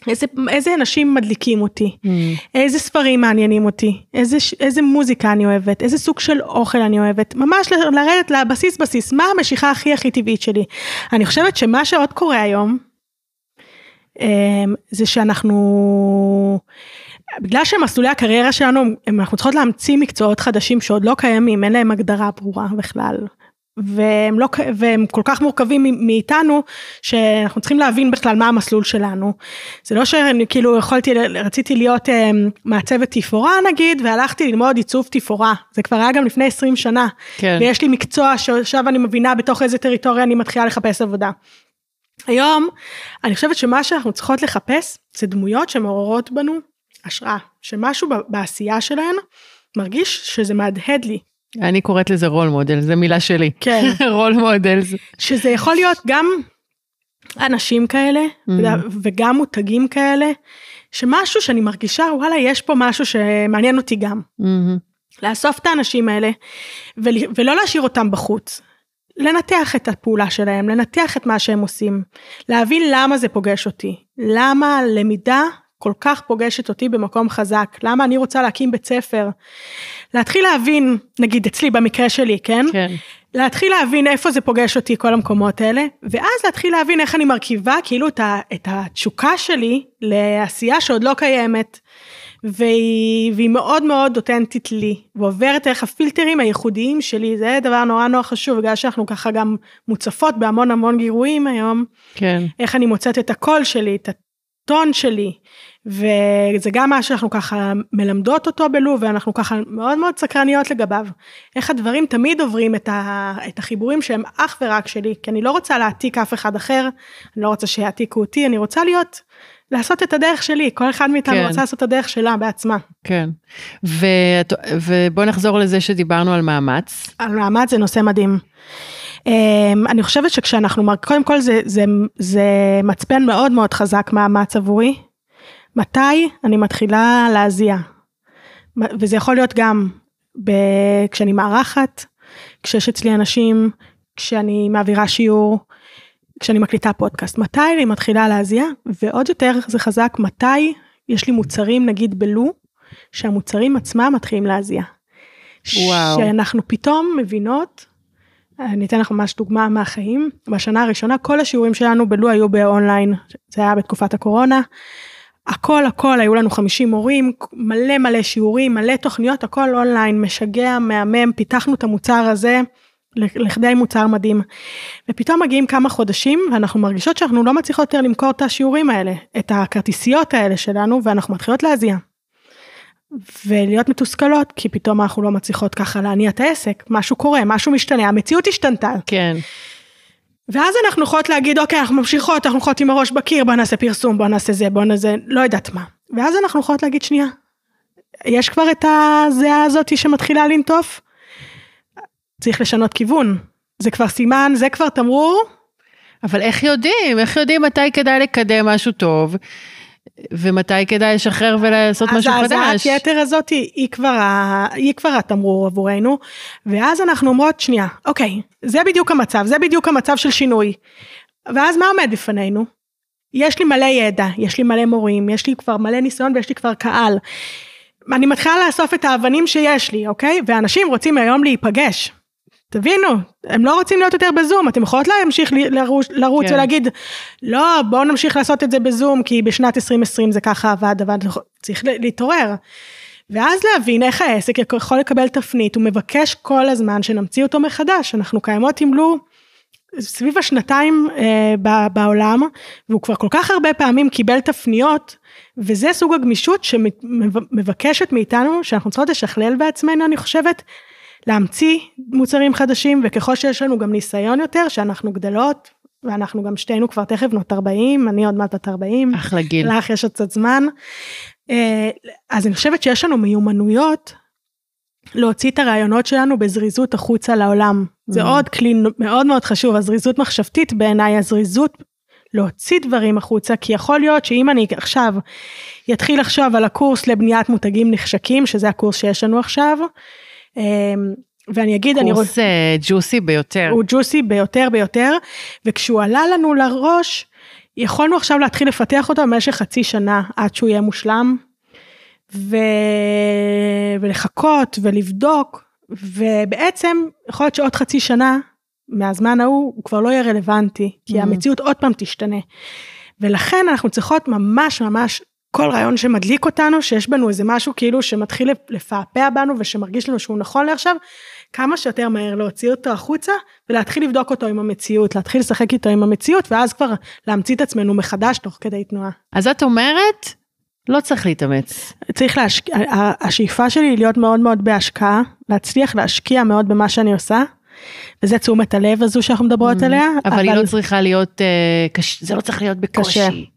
איזה, איזה אנשים מדליקים אותי? איזה ספרים מעניינים אותי, איזה, איזה מוזיקה אני אוהבת, איזה סוג של אוכל אני אוהבת, ממש לרדת לבסיס בסיס, מה המשיכה הכי הכי טבעית שלי. אני חושבת שמה שעוד קורה היום, אמ, זה שאנחנו, בגלל שמסלולי הקריירה שלנו, אנחנו צריכות להמציא מקצועות חדשים שעוד לא קיימים, אין להם הגדרה ברורה בכלל. והם, לא, והם כל כך מורכבים מאיתנו, שאנחנו צריכים להבין בכלל מה המסלול שלנו. זה לא שאני כאילו יכולתי, רציתי להיות אה, מעצבת תפאורה נגיד, והלכתי ללמוד עיצוב תפאורה. זה כבר היה גם לפני 20 שנה. כן. ויש לי מקצוע שעכשיו אני מבינה בתוך איזה טריטוריה אני מתחילה לחפש עבודה. היום, אני חושבת שמה שאנחנו צריכות לחפש, זה דמויות שמעוררות בנו השראה. שמשהו בעשייה שלהן מרגיש שזה מהדהד לי. אני קוראת לזה רול מודל, זה מילה שלי. כן. <laughs> רול מודל. שזה יכול להיות גם אנשים כאלה Mm. וגם מותגים כאלה, שמשהו שאני מרגישה וואלה יש פה משהו שמעניין אותי גם. לאסוף את האנשים האלה ול, ולא להשאיר אותם בחוץ. לנתח את הפעולה שלהם, לנתח את מה שהם עושים, להבין למה זה פוגש אותי, למה הלמידה כל כך פוגשת אותי במקום חזק, למה אני רוצה להקים בית ספר, להתחיל להבין, נגיד אצלי במקרה שלי, כן? כן. להתחיל להבין איפה זה פוגש אותי כל המקומות האלה, ואז להתחיל להבין איך אני מרכיבה כאילו את, ה, את התשוקה שלי לעשייה שעוד לא קיימת, והיא, והיא מאוד מאוד אותנטית לי, ועוברת דרך הפילטרים הייחודיים שלי, זה דבר נורא נורא חשוב, בגלל שאנחנו ככה גם מוצפות בהמון המון גירויים היום, כן. איך אני מוצאת את הקול שלי, את הטון שלי, וזה גם מה שאנחנו ככה מלמדות אותו בלוב, ואנחנו ככה מאוד מאוד סקרניות לגביו. איך הדברים תמיד עוברים את, ה, את החיבורים שהם אך ורק שלי, כי אני לא רוצה להעתיק אף אחד אחר, אני לא רוצה שיעתיקו אותי, אני רוצה להיות, לעשות את הדרך שלי, כל אחד מאיתנו כן. רוצה לעשות את הדרך שלה בעצמה. כן. ו... ובוא נחזור לזה שדיברנו על מאמץ. על מאמץ זה נושא מדהים. Um, אני חושבת שכשאנחנו, קודם כל זה, זה, זה מצפן מאוד מאוד חזק מאמץ עבורי. מתי אני מתחילה להזיע? וזה יכול להיות גם ב, כשאני מארחת, כשיש אצלי אנשים, כשאני מעבירה שיעור, כשאני מקליטה פודקאסט. מתי אני מתחילה להזיע? ועוד יותר זה חזק, מתי יש לי מוצרים נגיד בלו, שהמוצרים עצמם מתחילים להזיע. וואו. שאנחנו פתאום מבינות, אני אתן לך ממש דוגמה מהחיים, בשנה הראשונה כל השיעורים שלנו בלו היו באונליין, זה היה בתקופת הקורונה. הכל הכל היו לנו 50 מורים, מלא מלא שיעורים, מלא תוכניות, הכל אונליין, משגע, מהמם, פיתחנו את המוצר הזה לכדי מוצר מדהים. ופתאום מגיעים כמה חודשים ואנחנו מרגישות שאנחנו לא מצליחות יותר למכור את השיעורים האלה, את הכרטיסיות האלה שלנו, ואנחנו מתחילות להזיע. ולהיות מתוסכלות, כי פתאום אנחנו לא מצליחות ככה להניע את העסק, משהו קורה, משהו משתנה, המציאות השתנתה. כן. ואז אנחנו יכולות להגיד, אוקיי, אנחנו ממשיכות, אנחנו יכולות עם הראש בקיר, בוא נעשה פרסום, בוא נעשה זה, בוא נעשה, לא יודעת מה. ואז אנחנו יכולות להגיד, שנייה, יש כבר את הזיעה הזאתי שמתחילה לנטוף? צריך לשנות כיוון. זה כבר סימן, זה כבר תמרור, אבל איך יודעים? איך יודעים מתי כדאי לקדם משהו טוב, ומתי כדאי לשחרר ולעשות משהו אז חדש? ההזעת יתר הזאת היא, היא, כבר ה, היא כבר התמרור עבורנו, ואז אנחנו אומרות, שנייה, אוקיי, זה בדיוק המצב, זה בדיוק המצב של שינוי. ואז מה עומד בפנינו? יש לי מלא ידע, יש לי מלא מורים, יש לי כבר מלא ניסיון ויש לי כבר קהל. אני מתחילה לאסוף את האבנים שיש לי, אוקיי? ואנשים רוצים היום להיפגש. תבינו, הם לא רוצים להיות יותר בזום, אתם יכולות להמשיך לרוץ, לרוץ כן. ולהגיד, לא, בואו נמשיך לעשות את זה בזום, כי בשנת 2020 זה ככה עבד, אבל צריך להתעורר. ואז להבין איך העסק יכול לקבל תפנית, הוא מבקש כל הזמן שנמציא אותו מחדש, אנחנו קיימות עם לו סביב השנתיים אה, ב- בעולם, והוא כבר כל כך הרבה פעמים קיבל תפניות, וזה סוג הגמישות שמבקשת מאיתנו, שאנחנו צריכות לשכלל בעצמנו, אני חושבת, להמציא מוצרים חדשים, וככל שיש לנו גם ניסיון יותר, שאנחנו גדלות, ואנחנו גם שתינו כבר תכף בנות 40, אני עוד מעט בת 40, אחלה גיל. לך יש עוד קצת זמן. אה, אז אני חושבת שיש לנו מיומנויות להוציא את הרעיונות שלנו בזריזות החוצה לעולם. זה Mm. עוד כלי מאוד מאוד חשוב, הזריזות מחשבתית בעיניי, הזריזות להוציא דברים החוצה, כי יכול להיות שאם אני עכשיו יתחיל לחשוב על הקורס לבניית מותגים נחשקים, שזה הקורס שיש לנו עכשיו, ואני אגיד, אני קורס אה, ג'וסי ביותר. הוא ג'וסי ביותר ביותר, וכשהוא עלה לנו לראש, יכולנו עכשיו להתחיל לפתח אותו במשך חצי שנה עד שהוא יהיה מושלם, ו... ולחכות ולבדוק, ובעצם יכול להיות שעוד חצי שנה מהזמן ההוא הוא כבר לא יהיה רלוונטי, כי Mhm. המציאות עוד פעם תשתנה. ולכן אנחנו צריכות ממש ממש כל רעיון שמדליק אותנו, שיש בנו איזה משהו כאילו שמתחיל לפעפע בנו ושמרגיש לנו שהוא נכון לעכשיו, כמה שיותר מהר להוציא אותו החוצה ולהתחיל לבדוק אותו עם המציאות, להתחיל לשחק איתו עם המציאות ואז כבר להמציא את עצמנו מחדש תוך כדי תנועה. אז את אומרת, לא צריך להתאמץ. צריך להשקיע, השאיפה שלי היא להיות מאוד מאוד בהשקעה, להצליח להשקיע מאוד במה שאני עושה, וזה תשומת הלב הזו שאנחנו מדברות עליה. Mm, אבל היא לא צריכה להיות, אה, קש... זה לא צריך להיות בקושי. קשה.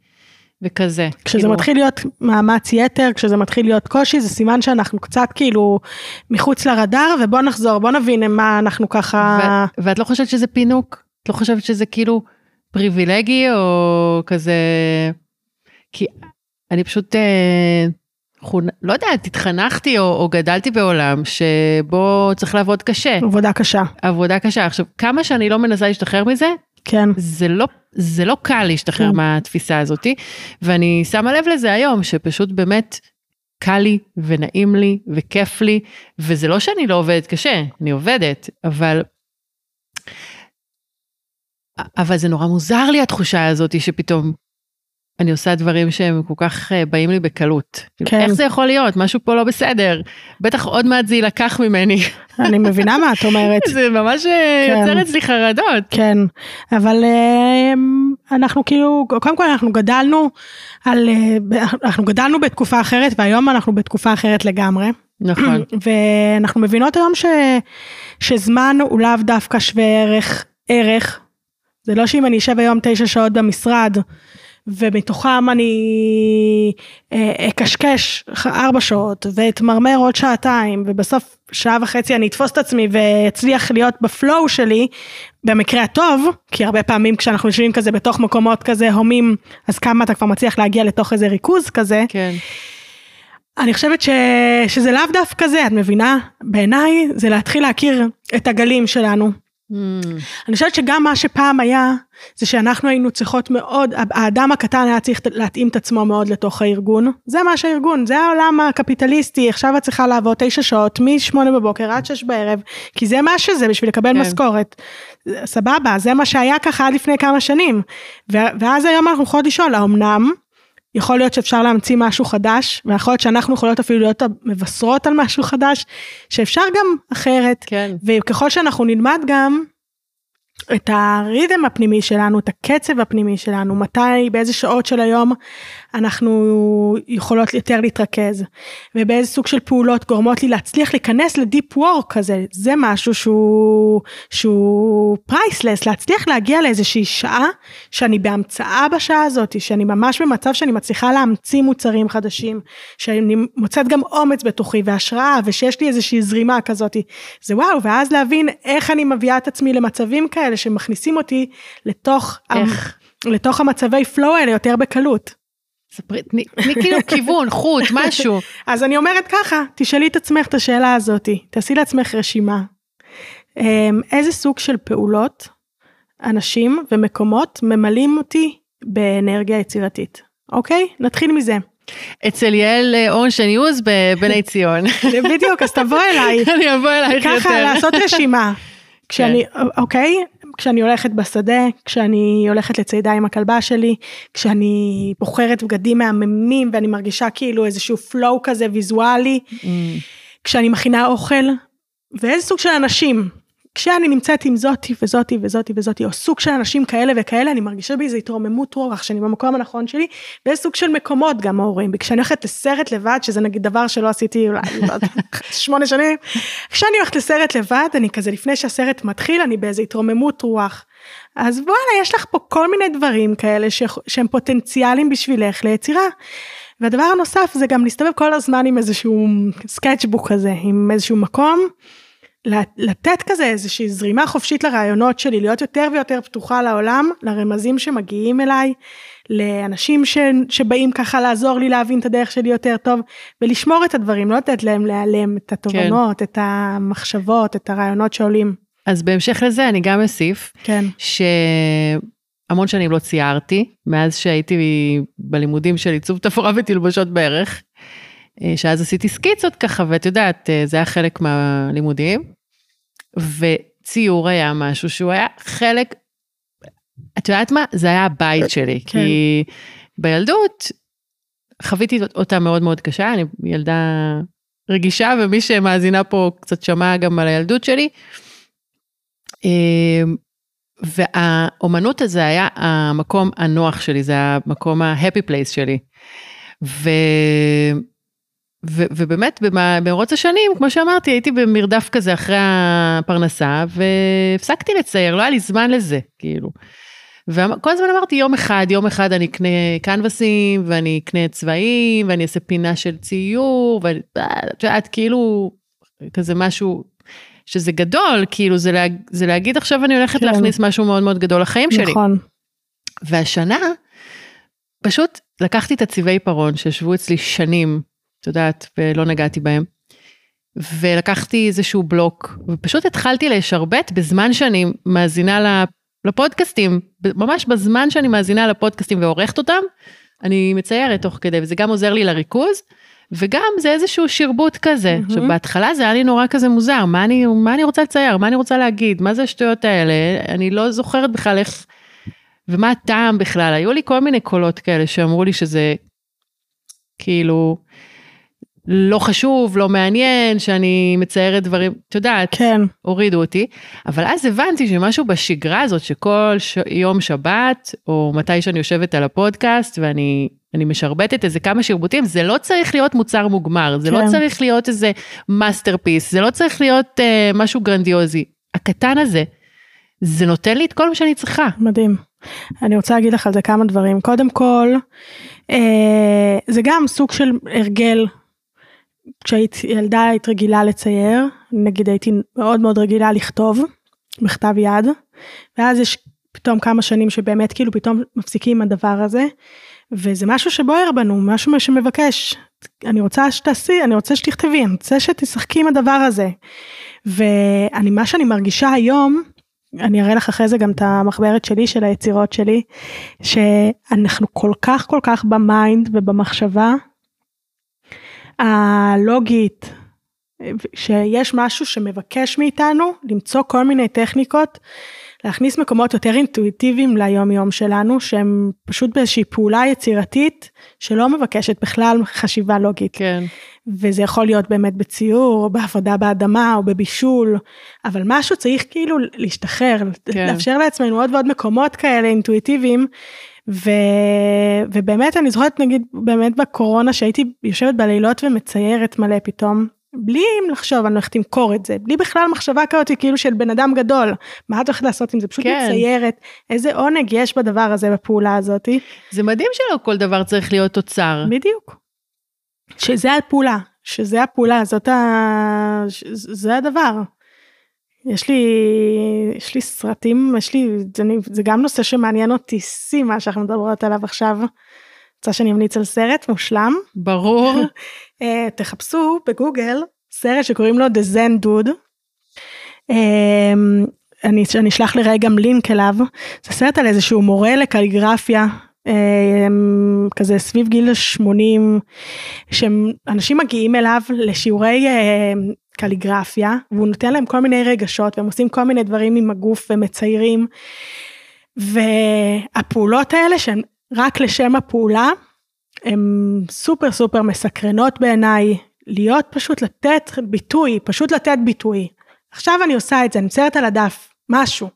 וכזה. כשזה כאילו, מתחיל להיות מאמץ יתר, כשזה מתחיל להיות קושי, זה סימן שאנחנו קצת כאילו מחוץ לרדאר, ובוא נחזור, בוא נבין מה אנחנו ככה... ו... ואת לא חושבת שזה פינוק? את לא חושבת שזה כאילו פריבילגי או כזה... כי אני פשוט, אה, חונ... לא יודעת, התחנכתי או, או גדלתי בעולם שבו צריך לעבוד קשה. עבודה קשה, עבודה קשה. עכשיו, כמה שאני לא מנסה להשתחרר מזה, כן. זה לא, זה לא קל להשתחרר כן. מהתפיסה הזאתי, ואני שמה לב לזה היום, שפשוט באמת קל לי ונעים לי וכיף לי, וזה לא שאני לא עובדת קשה, אני עובדת, אבל... אבל זה נורא מוזר לי התחושה הזאתי שפתאום אני עושה דברים שהם כל כך אה, באים לי בקלות. כן. איך זה יכול להיות? משהו פה לא בסדר. בטח עוד מעט זה יילקח ממני. אני מבינה מה את אומרת. <laughs> זה ממש אה, כן. יוצר אצלי חרדות. כן, אבל אמ, אנחנו כאילו, קודם כל אנחנו גדלנו על, אה, אנחנו גדלנו בתקופה אחרת והיום אנחנו בתקופה אחרת לגמרי. נכון. <clears throat> ואנחנו מבינות היום ש, שזמן הוא לאו דווקא שווה ערך, ערך. זה לא שאם אני אשב היום תשע שעות במשרד, ומתוכם אני אה, אקשקש ארבע שעות ואתמרמר עוד שעתיים ובסוף שעה וחצי אני אתפוס את עצמי ואצליח להיות בפלואו שלי במקרה הטוב כי הרבה פעמים כשאנחנו יושבים כזה בתוך מקומות כזה הומים אז כמה אתה כבר מצליח להגיע לתוך איזה ריכוז כזה. כן. אני חושבת ש... שזה לאו דווקא זה את מבינה בעיניי זה להתחיל להכיר את הגלים שלנו. Mm. אני חושבת שגם מה שפעם היה, זה שאנחנו היינו צריכות מאוד, האדם הקטן היה צריך להתאים את עצמו מאוד לתוך הארגון. זה מה שהארגון, זה העולם הקפיטליסטי, עכשיו את צריכה לעבוד תשע שעות, מ-8 בבוקר עד 6 בערב, כי זה מה שזה בשביל לקבל כן. משכורת. סבבה, זה מה שהיה ככה עד לפני כמה שנים. ואז היום אנחנו יכולות לשאול, האמנם? יכול להיות שאפשר להמציא משהו חדש, ויכול להיות שאנחנו יכולות אפילו להיות מבשרות על משהו חדש, שאפשר גם אחרת. כן. וככל שאנחנו נלמד גם את הריתם הפנימי שלנו, את הקצב הפנימי שלנו, מתי, באיזה שעות של היום אנחנו יכולות יותר להתרכז, ובאיזה סוג של פעולות גורמות לי להצליח להיכנס לדיפ וורק כזה, זה משהו שהוא, שהוא priceless, להצליח להגיע לאיזושהי שעה שאני בהמצאה בשעה הזאת, שאני ממש במצב שאני מצליחה להמציא מוצרים חדשים, שאני מוצאת גם אומץ בתוכי והשראה, ושיש לי איזושהי זרימה כזאת, זה וואו, ואז להבין איך אני מביאה את עצמי למצבים כאלה שמכניסים אותי לתוך, איך? לתוך המצבי flow האלה יותר בקלות. ספרי, תני כאילו כיוון, חוט, משהו. <laughs> אז אני אומרת ככה, תשאלי את עצמך את השאלה הזאתי, תעשי לעצמך רשימה. אמ, איזה סוג של פעולות, אנשים ומקומות ממלאים אותי באנרגיה יצירתית, אוקיי? נתחיל מזה. אצל יעל אה, אורנשטיין יוז בבני ציון. <laughs> בדיוק, אז תבוא אליי. <laughs> אני אבוא אלייך יותר. ככה, לעשות רשימה. כשאני, כן. אוקיי, כשאני הולכת בשדה, כשאני הולכת לצידה עם הכלבה שלי, כשאני בוחרת בגדים מהממים ואני מרגישה כאילו איזשהו flow כזה ויזואלי, mm. כשאני מכינה אוכל, ואיזה סוג של אנשים, כשאני נמצאת עם זאתי וזאתי וזאתי וזאתי, או סוג של אנשים כאלה וכאלה, אני מרגישה באיזה התרוממות רוח, שאני במקום הנכון שלי, ואיזה סוג של מקומות גם ההורים. וכשאני הולכת לסרט לבד, שזה נגיד דבר שלא עשיתי אולי <laughs> שמונה שנים, כשאני הולכת לסרט לבד, אני כזה לפני שהסרט מתחיל, אני באיזה התרוממות רוח. אז וואלה, יש לך פה כל מיני דברים כאלה ש... שהם פוטנציאלים בשבילך ליצירה. והדבר הנוסף זה גם להסתובב כל הזמן עם איזשהו sketchbook כזה, עם איזשהו מקום. לתת כזה איזושהי זרימה חופשית לרעיונות שלי, להיות יותר ויותר פתוחה לעולם, לרמזים שמגיעים אליי, לאנשים ש, שבאים ככה לעזור לי להבין את הדרך שלי יותר טוב, ולשמור את הדברים, לא לתת להם להיעלם את התובנות, כן. את המחשבות, את הרעיונות שעולים. אז בהמשך לזה אני גם אוסיף, כן. שהמון שנים לא ציירתי, מאז שהייתי בלימודים של עיצוב תפאורה ותלבושות בערך. אה, שאז עשיתי סקיצות ככה, ואת יודעת, אה, זה היה חלק מהלימודים, וציור היה משהו שהוא היה חלק, את יודעת מה? זה היה הבית שלי, כן. כי בילדות חוויתי אותה מאוד מאוד קשה, אני ילדה רגישה, ומי שמאזינה פה קצת שמע גם על הילדות שלי. אה, והאומנות הזה היה המקום הנוח שלי, זה המקום ה-happy place שלי. ו... ו- ובאמת במרוץ השנים, כמו שאמרתי, הייתי במרדף כזה אחרי הפרנסה, והפסקתי לצייר, לא היה לי זמן לזה, כאילו. וכל הזמן אמרתי, יום אחד, יום אחד אני אקנה קנבסים, ואני אקנה צבעים, ואני אעשה פינה של ציור, ואת יודעת, כאילו, כזה משהו שזה גדול, כאילו, זה, לה, זה להגיד עכשיו אני הולכת כן. להכניס משהו מאוד מאוד גדול לחיים שלי. נכון. והשנה, פשוט לקחתי את הצבעי פרון שישבו אצלי שנים את יודעת, ולא נגעתי בהם. ולקחתי איזשהו בלוק, ופשוט התחלתי לשרבט בזמן שאני מאזינה לפודקאסטים, ממש בזמן שאני מאזינה לפודקאסטים ועורכת אותם, אני מציירת תוך כדי, וזה גם עוזר לי לריכוז, וגם זה איזשהו שרבוט כזה. Mm-hmm. עכשיו בהתחלה זה היה לי נורא כזה מוזר, מה אני, מה אני רוצה לצייר, מה אני רוצה להגיד, מה זה השטויות האלה, אני לא זוכרת בכלל איך, ומה הטעם בכלל, היו לי כל מיני קולות כאלה שאמרו לי שזה, כאילו, לא חשוב, לא מעניין, שאני מציירת דברים, את יודעת, כן. הורידו אותי. אבל אז הבנתי שמשהו בשגרה הזאת, שכל ש... יום שבת, או מתי שאני יושבת על הפודקאסט, ואני אני משרבטת איזה כמה שרבוטים, זה לא צריך להיות מוצר מוגמר, זה לא כן. לא צריך להיות איזה masterpiece, זה לא צריך להיות אה, משהו גרנדיוזי. הקטן הזה, זה נותן לי את כל מה שאני צריכה. מדהים. אני רוצה להגיד לך על זה כמה דברים. קודם כל, אה, זה גם סוג של הרגל. כשהיית ילדה היית רגילה לצייר, נגיד הייתי מאוד מאוד רגילה לכתוב בכתב יד, ואז יש פתאום כמה שנים שבאמת כאילו פתאום מפסיקים עם הדבר הזה, וזה משהו שבוער בנו, משהו שמבקש. אני רוצה שתעשי, אני רוצה שתכתבי, אני רוצה שתשחקי עם הדבר הזה. ואני, מה שאני מרגישה היום, אני אראה לך אחרי זה גם את המחברת שלי, של היצירות שלי, שאנחנו כל כך כל כך ב mind ובמחשבה הלוגית, שיש משהו שמבקש מאיתנו למצוא כל מיני טכניקות, להכניס מקומות יותר אינטואיטיביים ליום יום שלנו, שהם פשוט באיזושהי פעולה יצירתית שלא מבקשת בכלל חשיבה לוגית. כן. וזה יכול להיות באמת בציור, או בעבודה באדמה, או בבישול, אבל משהו צריך כאילו להשתחרר, כן. לאפשר לעצמנו עוד ועוד מקומות כאלה אינטואיטיביים. ו... ובאמת אני זוכרת נגיד באמת בקורונה שהייתי יושבת בלילות ומציירת מלא פתאום בלי לחשוב אני הולכת למכור את זה בלי בכלל מחשבה כזאת כאילו של בן אדם גדול מה את הולכת לעשות עם זה פשוט כן. מציירת איזה עונג יש בדבר הזה בפעולה הזאתי זה מדהים שלא כל דבר צריך להיות תוצר. בדיוק. שזה הפעולה שזה הפעולה זאת ה... זה הדבר. יש לי יש לי סרטים יש לי זה, זה גם נושא שמעניין אותי שיא מה שאנחנו מדברות עליו עכשיו. רוצה שאני אמליץ על סרט מושלם ברור. <laughs> אה, תחפשו בגוגל סרט שקוראים לו The Zen Dude. אה, אני, אני אשלח לרגע גם לינק אליו. זה סרט על איזשהו מורה לקליגרפיה. אה, כזה סביב גיל 80 שאנשים מגיעים אליו לשיעורי אה, קליגרפיה והוא נותן להם כל מיני רגשות והם עושים כל מיני דברים עם הגוף ומציירים. והפעולות האלה שהן רק לשם הפעולה הן סופר סופר מסקרנות בעיניי להיות פשוט לתת ביטוי פשוט לתת ביטוי. עכשיו אני עושה את זה אני מציירת על הדף משהו.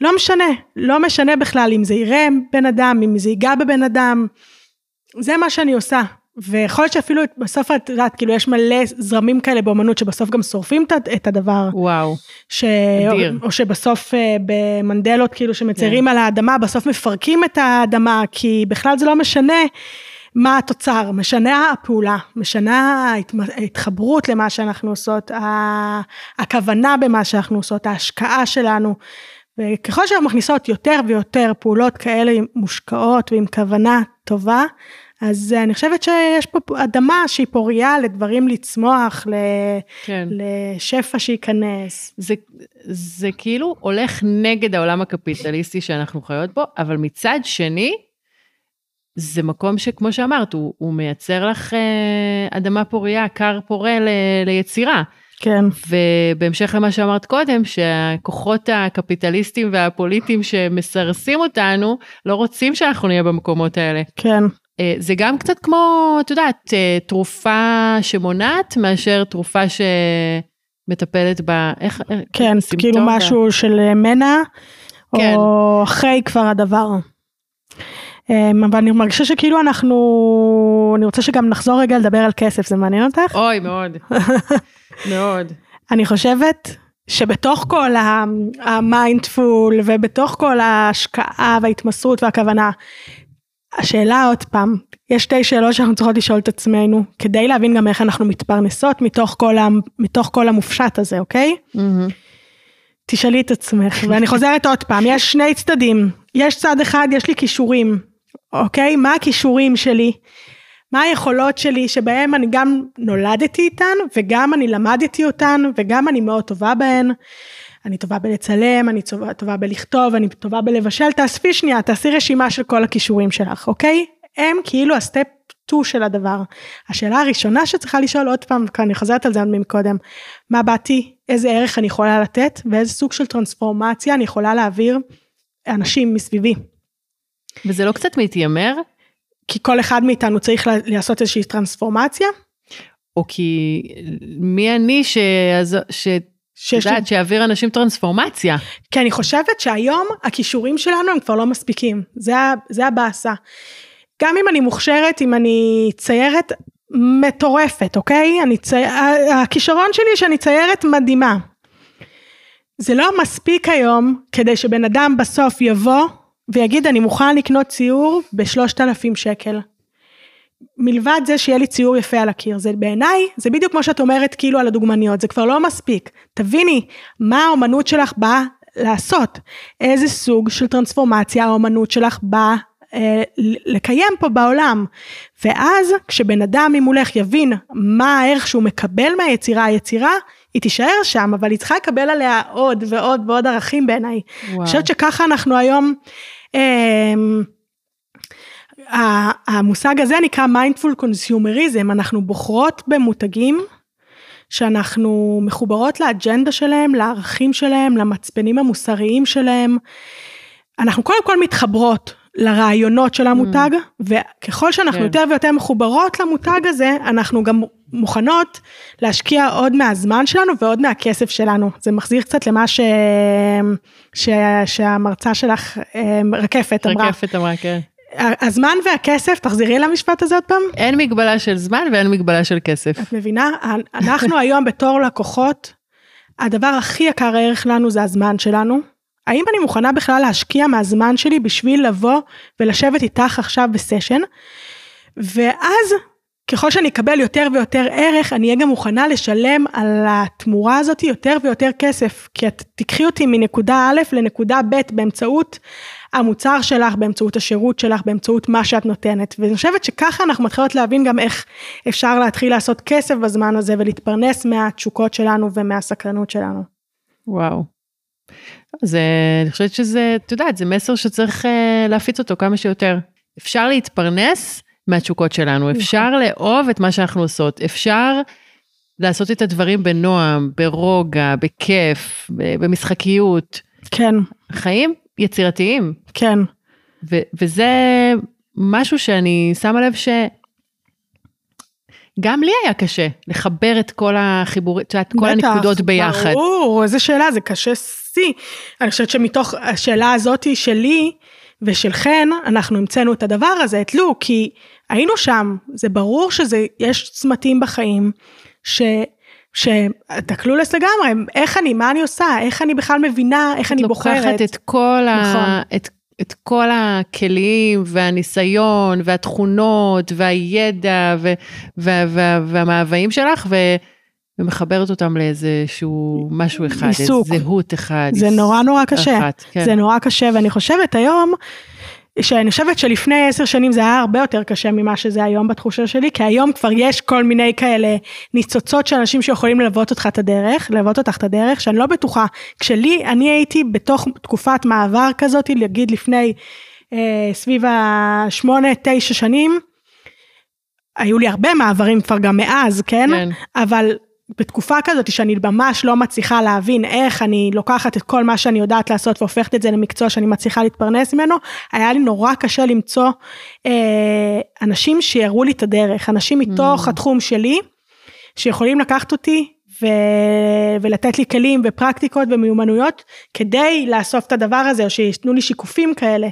לא משנה לא משנה בכלל אם זה יראה בן אדם אם זה ייגע בבן אדם. זה מה שאני עושה. ויכול להיות שאפילו בסוף את יודעת כאילו יש מלא זרמים כאלה באמנות שבסוף גם שורפים את- הדבר. וואו. ש... אדיר. או שבסוף אה, במנדלות כאילו שמציירים על האדמה בסוף מפרקים את האדמה כי בכלל זה לא משנה מה התוצר משנה הפעולה משנה ההתחברות למה שאנחנו עושות הכוונה במה שאנחנו עושות ההשקעה שלנו. וככל שאנחנו מכניסות יותר ויותר פעולות כאלה מושקעות ועם כוונה טובה אז אני חושבת שיש פה אדמה שהיא פורייה לדברים לצמוח ל- כן. לשפע שייכנס. זה, זה כאילו הולך נגד העולם הקפיטליסטי שאנחנו חיות בו, אבל מצד שני, זה מקום שכמו שאמרת, הוא, הוא מייצר לך אה, אדמה פוריה, כר פורה ל, ליצירה. כן. ובהמשך למה שאמרת קודם, שהכוחות הקפיטליסטיים והפוליטיים שמסרסים אותנו, לא רוצים שאנחנו נהיה במקומות האלה. כן, אה, זה גם קצת כמו, את יודעת, אה, תרופה שמונעת מאשר תרופה שמטפלת ב... איך... כן, כאילו משהו של מנע, כן. או אחרי כבר הדבר. אמ, אבל אני מרגישה שכאילו אנחנו, אני רוצה שגם נחזור רגע לדבר על כסף, זה מעניין אותך? אוי, מאוד. <laughs> מאוד. אני חושבת שבתוך כל המיינדפול ובתוך כל ההשקעה וההתמסרות והכוונה, השאלה עוד פעם, יש שתי שאלות שאנחנו צריכות לשאול את עצמנו, כדי להבין גם איך אנחנו מתפרנסות מתוך כל, ה, מתוך כל המופשט הזה, אוקיי? מהמם. תשאלי את עצמך, ואני חוזרת עוד פעם, יש שני צדדים, יש צד אחד, יש לי כישורים, אוקיי? מה הכישורים שלי? מה היכולות שלי שבהם אני גם נולדתי איתן, וגם אני למדתי אותן, וגם אני מאוד טובה בהן. אני טובה בלצלם, אני טובה, טובה בלכתוב, אני טובה בלבשל, תאספי שנייה, תעשי רשימה של כל הכישורים שלך, אוקיי? הם כאילו הסטפ 2 של הדבר. השאלה הראשונה שצריכה לשאול עוד פעם, כי אני חוזרת על זה עוד מקודם, מה באתי, איזה ערך אני יכולה לתת, ואיזה סוג של טרנספורמציה אני יכולה להעביר אנשים מסביבי. וזה לא קצת מתיימר? כי כל אחד מאיתנו צריך לעשות איזושהי טרנספורמציה. או כי מי אני ש... ש... שיש לי- יודעת, שיעביר אנשים טרנספורמציה. כי אני חושבת שהיום הכישורים שלנו הם כבר לא מספיקים, זה, הבאסה. גם אם אני מוכשרת, אם אני ציירת מטורפת, אוקיי? אני צי... הכישרון שלי שאני ציירת מדהימה. זה לא מספיק היום כדי שבן אדם בסוף יבוא ויגיד אני מוכן לקנות ציור בשלושת אלפים שקל. מלבד זה שיהיה לי ציור יפה על הקיר, זה בעיניי, זה בדיוק כמו שאת אומרת כאילו על הדוגמניות, זה כבר לא מספיק. תביני, מה האומנות שלך באה לעשות? איזה סוג של טרנספורמציה האומנות שלך באה אה, לקיים פה בעולם. ואז כשבן אדם ממולך יבין מה הערך שהוא מקבל מהיצירה, היצירה, היא תישאר שם, אבל היא צריכה לקבל עליה עוד ועוד ועוד ערכים בעיניי. אני חושבת שככה אנחנו היום, אה, המושג הזה נקרא mindful consumerism, אנחנו בוחרות במותגים שאנחנו מחוברות לאג'נדה שלהם, לערכים שלהם, למצפנים המוסריים שלהם. אנחנו קודם כל מתחברות לרעיונות של המותג, וככל שאנחנו כן. יותר ויותר מחוברות למותג הזה, אנחנו גם מוכנות להשקיע עוד מהזמן שלנו ועוד מהכסף שלנו. זה מחזיר קצת למה ש... ש... שהמרצה שלך, אה, רקפת, אמרה. רקפת אמרה, כן. הזמן והכסף, תחזרי למשפט הזה עוד פעם. אין מגבלה של זמן ואין מגבלה של כסף. את מבינה? אנחנו <laughs> היום בתור לקוחות, הדבר הכי יקר ערך לנו זה הזמן שלנו. האם אני מוכנה בכלל להשקיע מהזמן שלי בשביל לבוא ולשבת איתך עכשיו בסשן? ואז ככל שאני אקבל יותר ויותר ערך, אני אהיה גם מוכנה לשלם על התמורה הזאת יותר ויותר כסף. כי את תיקחי אותי מנקודה א' לנקודה ב' באמצעות המוצר שלך, באמצעות השירות שלך, באמצעות מה שאת נותנת. ואני חושבת שככה אנחנו מתחילות להבין גם איך אפשר להתחיל לעשות כסף בזמן הזה ולהתפרנס מהתשוקות שלנו ומהסקרנות שלנו. וואו. אז אה, אני חושבת שזה, את יודעת, זה מסר שצריך אה, להפיץ אותו כמה שיותר. אפשר להתפרנס מהתשוקות שלנו, אפשר לאהוב את מה שאנחנו עושות, אפשר לעשות את הדברים בנועם, ברוגע, בכיף, במשחקיות. כן, חיים יצירתיים. כן. ו- וזה משהו שאני שמה לב ש... גם לי היה קשה לחבר את כל החיבורים, את יודעת, כל בטח, הנקודות ביחד. ברור, איזה שאלה, זה קשה שיא. אני חושבת שמתוך השאלה הזאת שלי ושל חן, אנחנו המצאנו את הדבר הזה, את לו, כי היינו שם, זה ברור שזה, יש צמתים בחיים, ש... שאתה קלולס לגמרי, איך אני, מה אני עושה, איך אני בכלל מבינה, איך אני בוחרת. לוקחת את כל, נכון. ה... את, את כל הכלים והניסיון והתכונות והידע ו... וה... וה... והמאוויים שלך ו... ומחברת אותם לאיזשהו משהו אחד. איזו זהות אחד. זה נורא נורא קשה, אחת, כן. זה נורא קשה, ואני חושבת היום, שאני חושבת שלפני עשר שנים זה היה הרבה יותר קשה ממה שזה היום בתחושה שלי, כי היום כבר יש כל מיני כאלה ניצוצות של אנשים שיכולים ללוות אותך את הדרך, ללוות אותך את הדרך, שאני לא בטוחה. כשלי, אני הייתי בתוך תקופת מעבר כזאת, להגיד לפני אה, סביב השמונה, תשע שנים, היו לי הרבה מעברים כבר גם מאז, כן? כן. אבל בתקופה כזאת שאני ממש לא מצליחה להבין איך אני לוקחת את כל מה שאני יודעת לעשות והופכת את זה למקצוע שאני מצליחה להתפרנס ממנו, היה לי נורא קשה למצוא אה, אנשים שיראו לי את הדרך, אנשים מתוך Mm. התחום שלי, שיכולים לקחת אותי ו... ולתת לי כלים ופרקטיקות ומיומנויות כדי לאסוף את הדבר הזה, או שייתנו לי שיקופים כאלה.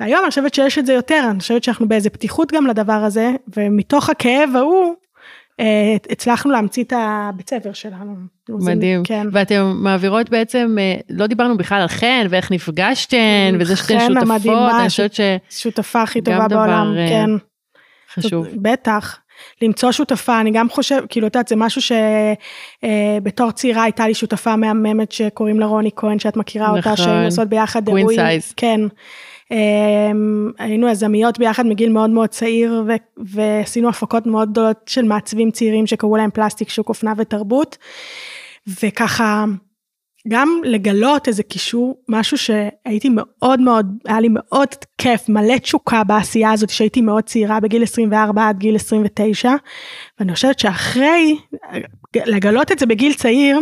והיום אני חושבת שיש את זה יותר, אני חושבת שאנחנו באיזה פתיחות גם לדבר הזה, ומתוך הכאב ההוא, הצלחנו להמציא את הבית ספר שלנו. מדהים. כן. ואתם מעבירות בעצם, אה, לא דיברנו בכלל על חן ואיך נפגשתן, וזה שאתן שותפות, אני חושבת שותפה הכי טובה דבר, בעולם, אה, כן. שחשוב. בטח. למצוא שותפה, אני גם חושב, כאילו, את יודעת, זה משהו שבתור צעירה הייתה לי שותפה מהממת שקוראים לה רוני כהן, שאת מכירה אותה, נכון. שהיינו עושות ביחד אירועים. כן. אמ, היינו יזמיות ביחד מגיל מאוד מאוד צעיר, ועשינו הפקות מאוד גדולות של מעצבים צעירים שקראו להם פלסטיק, שוק אופנה ותרבות. וככה, גם לגלות איזה קישור, משהו שהייתי מאוד מאוד, היה לי מאוד כיף, מלא תשוקה בעשייה הזאת שהייתי מאוד צעירה, בגיל 24 עד גיל 29, ואני חושבת שאחרי, לגלות את זה בגיל צעיר,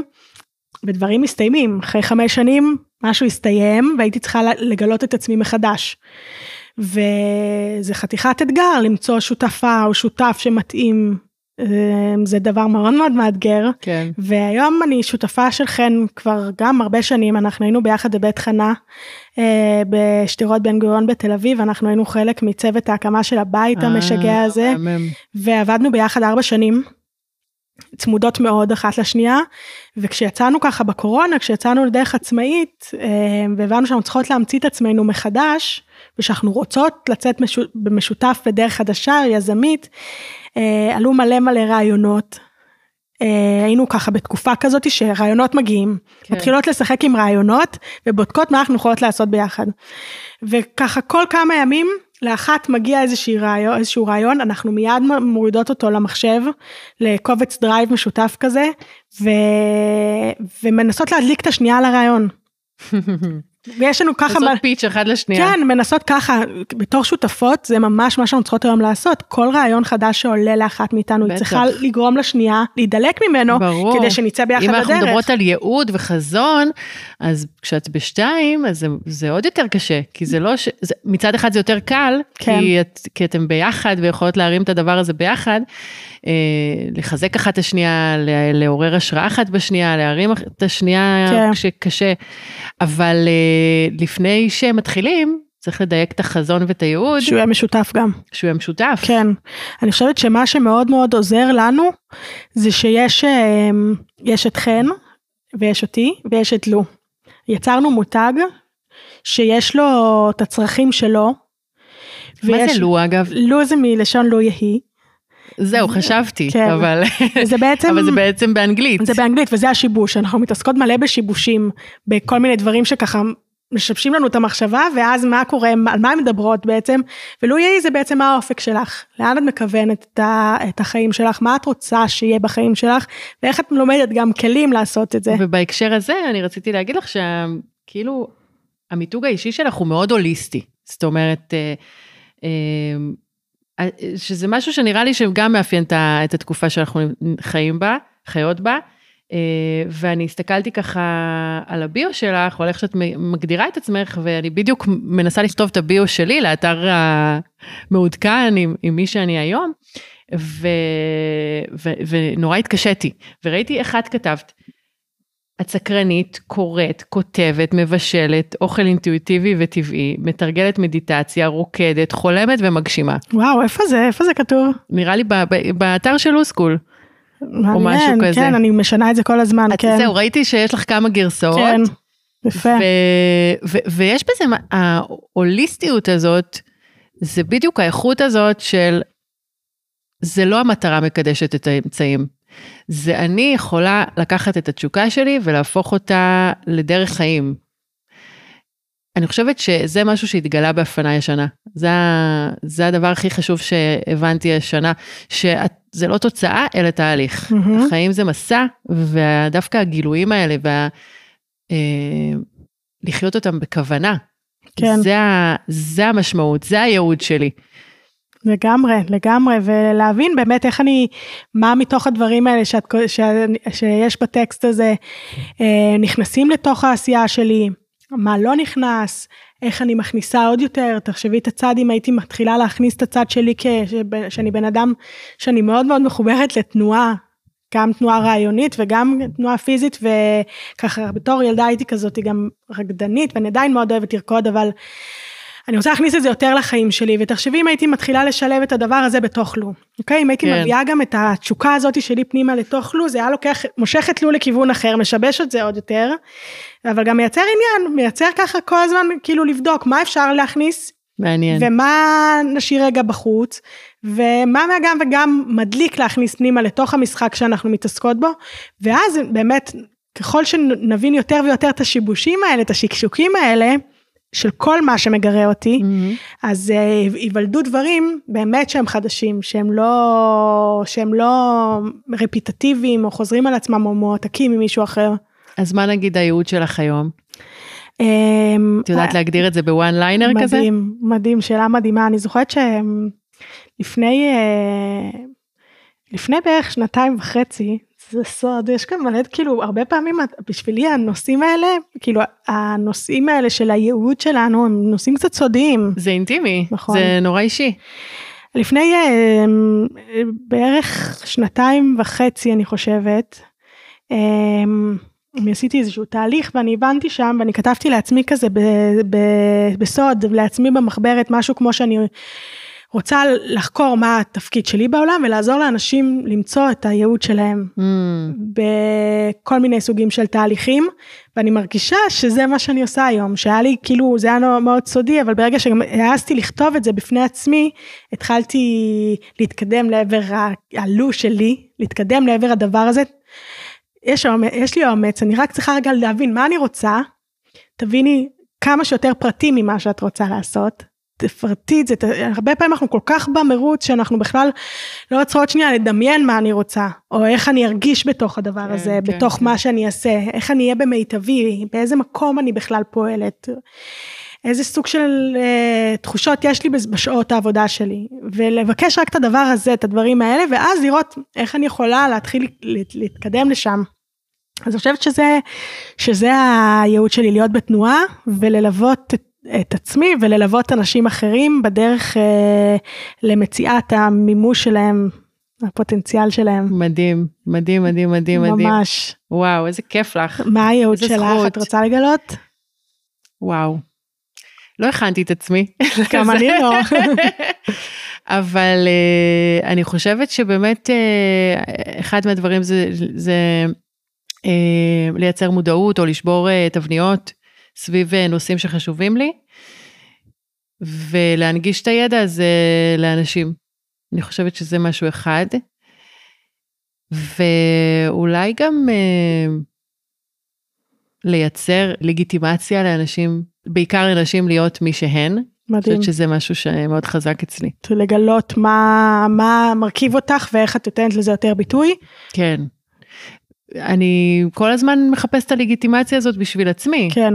ודברים מסתיימים, אחרי חמש שנים משהו הסתיים והייתי צריכה לגלות את עצמי מחדש. וזה חתיכת אתגר למצוא שותפה או שותף שמתאים זה דבר מאוד מאוד מאתגר. כן. והיום אני שותפה של חן כבר גם הרבה שנים, אנחנו היינו ביחד בבית חנה אה, בשדרות בן גוריון בתל אביב, אנחנו היינו חלק מצוות ההקמה של הבית המשגע הזה, מהמם. ועבדנו ביחד ארבע שנים. צמודות מאוד אחת לשנייה וכשיצאנו ככה בקורונה כשיצאנו לדרך עצמאית אה, והבנו שאנחנו צריכות להמציא את עצמנו מחדש ושאנחנו רוצות לצאת משו- במשותף בדרך חדשה יזמית אה, עלו מלא מלא רעיונות. אה, היינו ככה בתקופה כזאת שרעיונות מגיעים כן. מתחילות לשחק עם רעיונות ובודקות מה אנחנו יכולות לעשות ביחד. וככה כל כמה ימים לאחת מגיע רעיון, איזשהו רעיון, אנחנו מיד מורידות אותו למחשב, לקובץ Drive משותף כזה, ו... ומנסות להדליק את השנייה על הרעיון. <laughs> ויש לנו ככה, לעשות pitch אחד לשנייה. כן, מנסות ככה, בתור שותפות, זה ממש מה שאנחנו צריכות היום לעשות. כל רעיון חדש שעולה לאחת מאיתנו, היא. צריכה לגרום לשנייה, להידלק ממנו, ברור. כדי שנצא ביחד אם אנחנו לדרך. מדברות על ייעוד וחזון, אז כשאת בשתיים, אז זה, זה עוד יותר קשה, כי זה לא ש... זה, מצד אחד זה יותר קל, כן. כי, את, כי אתם ביחד ויכולות להרים את הדבר הזה ביחד, אה, לחזק אחת את השנייה, לעורר השראה אחת בשנייה, להרים את השנייה כן. כשקשה, אבל אה, לפני שמתחילים, צריך לדייק את החזון ואת הייעוד, שהוא יהיה משותף גם. שהוא יהיה משותף. כן, אני חושבת שמה שמאוד מאוד עוזר לנו זה שיש אמ, יש את חן ויש אותי ויש את לו. יצרנו מותג שיש לו את הצרכים שלו. מה ויש- זה לו אגב? לו זה מלשון לו יהי. זהו, חשבתי, כן. אבל... זה בעצם, אבל זה בעצם באנגלית. זה באנגלית וזה השיבוש, אנחנו מתעסקות מלא בשיבושים, בכל מיני דברים שככה משבשים לנו את המחשבה ואז מה קורה, על מה הן מדברות בעצם, ולו יהי זה בעצם מה האופק שלך, לאן את מכוונת את, ה, את החיים שלך, מה את רוצה שיהיה בחיים שלך, ואיך את לומדת גם כלים לעשות את זה. ובהקשר הזה אני רציתי להגיד לך שכאילו המיתוג האישי שלך הוא מאוד הוליסטי. זאת אומרת, אה, אה, שזה משהו שנראה לי שגם מאפיין את התקופה שאנחנו חיים בה, חיות בה. אה, ואני הסתכלתי ככה על הביו שלך, או על איך שאת מגדירה את עצמך, ואני בדיוק מנסה לכתוב את הביו שלי לאתר המעודכן עם, עם מי שאני היום, ו, ו, ונורא התקשיתי, וראיתי איך את כתבת. את סקרנית, קוראת, כותבת, מבשלת, אוכל אינטואיטיבי וטבעי, מתרגלת מדיטציה, רוקדת, חולמת ומגשימה. וואו, איפה זה? איפה זה כתוב? נראה לי ב- ב- באתר של לוסקול. מעניין, משהו כזה. כן, אני משנה את זה כל הזמן, את- כן. זהו, ראיתי שיש לך כמה גרסאות. כן, יפה. ו- ו- ויש בזה, ההוליסטיות הזאת, זה בדיוק האיכות הזאת של, זה לא המטרה מקדשת את האמצעים. זה אני יכולה לקחת את התשוקה שלי ולהפוך אותה לדרך חיים. אני חושבת שזה משהו שהתגלה בהפניי השנה. זה, זה הדבר הכי חשוב שהבנתי השנה, שזה לא תוצאה, אלא תהליך. מהמם. החיים זה מסע, ודווקא הגילויים האלה, וה... אה, לחיות אותם בכוונה. כן. זה, זה המשמעות, זה הייעוד שלי. לגמרי, לגמרי, ולהבין באמת איך אני, מה מתוך הדברים האלה שאת, ש, שיש בטקסט הזה, אה, נכנסים לתוך העשייה שלי, מה לא נכנס, איך אני מכניסה עוד יותר, תחשבי את הצד אם הייתי מתחילה להכניס את הצד שלי כ, שאני בן אדם שאני מאוד מאוד מחוברת לתנועה, גם תנועה רעיונית וגם תנועה פיזית וככה בתור ילדה הייתי כזאת גם רקדנית ואני עדיין מאוד אוהבת לרקוד אבל אני רוצה להכניס את זה יותר לחיים שלי ותחשבי אם הייתי מתחילה לשלב את הדבר הזה בתוך לו, אוקיי? אם הייתי כן. מביאה גם את התשוקה הזאת שלי פנימה לתוך לו זה היה לוקח, מושך את לו לכיוון אחר, משבש את זה עוד יותר, אבל גם מייצר עניין, מייצר ככה כל הזמן כאילו לבדוק מה אפשר להכניס מעניין. ומה נשאיר רגע בחוץ, ומה גם וגם מדליק להכניס פנימה לתוך המשחק שאנחנו מתעסקות בו, ואז באמת, ככל שנבין יותר ויותר את השיבושים האלה, את השקשוקים האלה, של כל מה שמגרה אותי, מהמם. אז uh, ייוולדו דברים באמת שהם חדשים, שהם לא, שהם לא רפיטטיביים או חוזרים על עצמם או מועתקים ממישהו אחר. אז מה נגיד הייעוד שלך היום? אמ, את יודעת להגדיר את זה בוואן ליינר כזה? מדהים, מדהים, שאלה מדהימה. אני זוכרת שלפני אה, לפני בערך שנתיים וחצי, זה סוד, יש כאן מלא, כאילו, הרבה פעמים בשבילי הנושאים האלה, כאילו, הנושאים האלה של הייעוד שלנו הם נושאים קצת סודיים. זה אינטימי, נכון. זה נורא אישי. לפני אה, בערך שנתיים וחצי אני חושבת, אה, אני עשיתי איזשהו תהליך ואני הבנתי שם ואני כתבתי לעצמי כזה ב, ב, בסוד לעצמי במחברת משהו כמו שאני רוצה לחקור מה התפקיד שלי בעולם ולעזור לאנשים למצוא את הייעוד שלהם Mm, בכל מיני סוגים של תהליכים ואני מרגישה שזה מה שאני עושה היום שהיה לי כאילו זה היה מאוד סודי אבל ברגע שגם העזתי לכתוב את זה בפני עצמי התחלתי להתקדם לעבר הלו שלי להתקדם לעבר הדבר הזה. יש, יש לי אומץ אני רק צריכה רגע להבין מה אני רוצה תביני כמה שיותר פרטים ממה שאת רוצה לעשות. תפרטי את זה, הרבה פעמים אנחנו כל כך במרוץ שאנחנו בכלל לא עוצרות שנייה לדמיין מה אני רוצה, או איך אני ארגיש בתוך הדבר כן, הזה, כן, בתוך כן. מה שאני אעשה, איך אני אהיה במיטבי, באיזה מקום אני בכלל פועלת, איזה סוג של אה, תחושות יש לי בש- בשעות העבודה שלי, ולבקש רק את הדבר הזה, את הדברים האלה, ואז לראות איך אני יכולה להתחיל להת- להתקדם לשם. אז אני חושבת שזה, שזה הייעוד שלי, להיות בתנועה וללוות את, את עצמי וללוות אנשים אחרים בדרך אה, למציאת המימוש שלהם, הפוטנציאל שלהם. מדהים, מדהים, מדהים, מדהים. ממש. וואו, איזה כיף לך. מה הייעוד שלך? זכות. את רוצה לגלות? וואו. לא הכנתי את עצמי. <laughs> גם אני לא. <laughs> אבל uh, אני חושבת שבאמת uh, אחד מהדברים זה, זה uh, לייצר מודעות או לשבור uh, תבניות סביב uh, נושאים שחשובים לי, ולהנגיש את הידע הזה לאנשים. אני חושבת שזה משהו אחד. ואולי גם uh, לייצר לגיטימציה לאנשים, בעיקר לנשים להיות מי שהן. אני מדהים. חושבת שזה משהו שמאוד חזק אצלי. לגלות מה, מה מרכיב אותך ואיך את נותנת לזה יותר ביטוי. כן. אני כל הזמן מחפשת את הלגיטימציה הזאת בשביל עצמי, כן.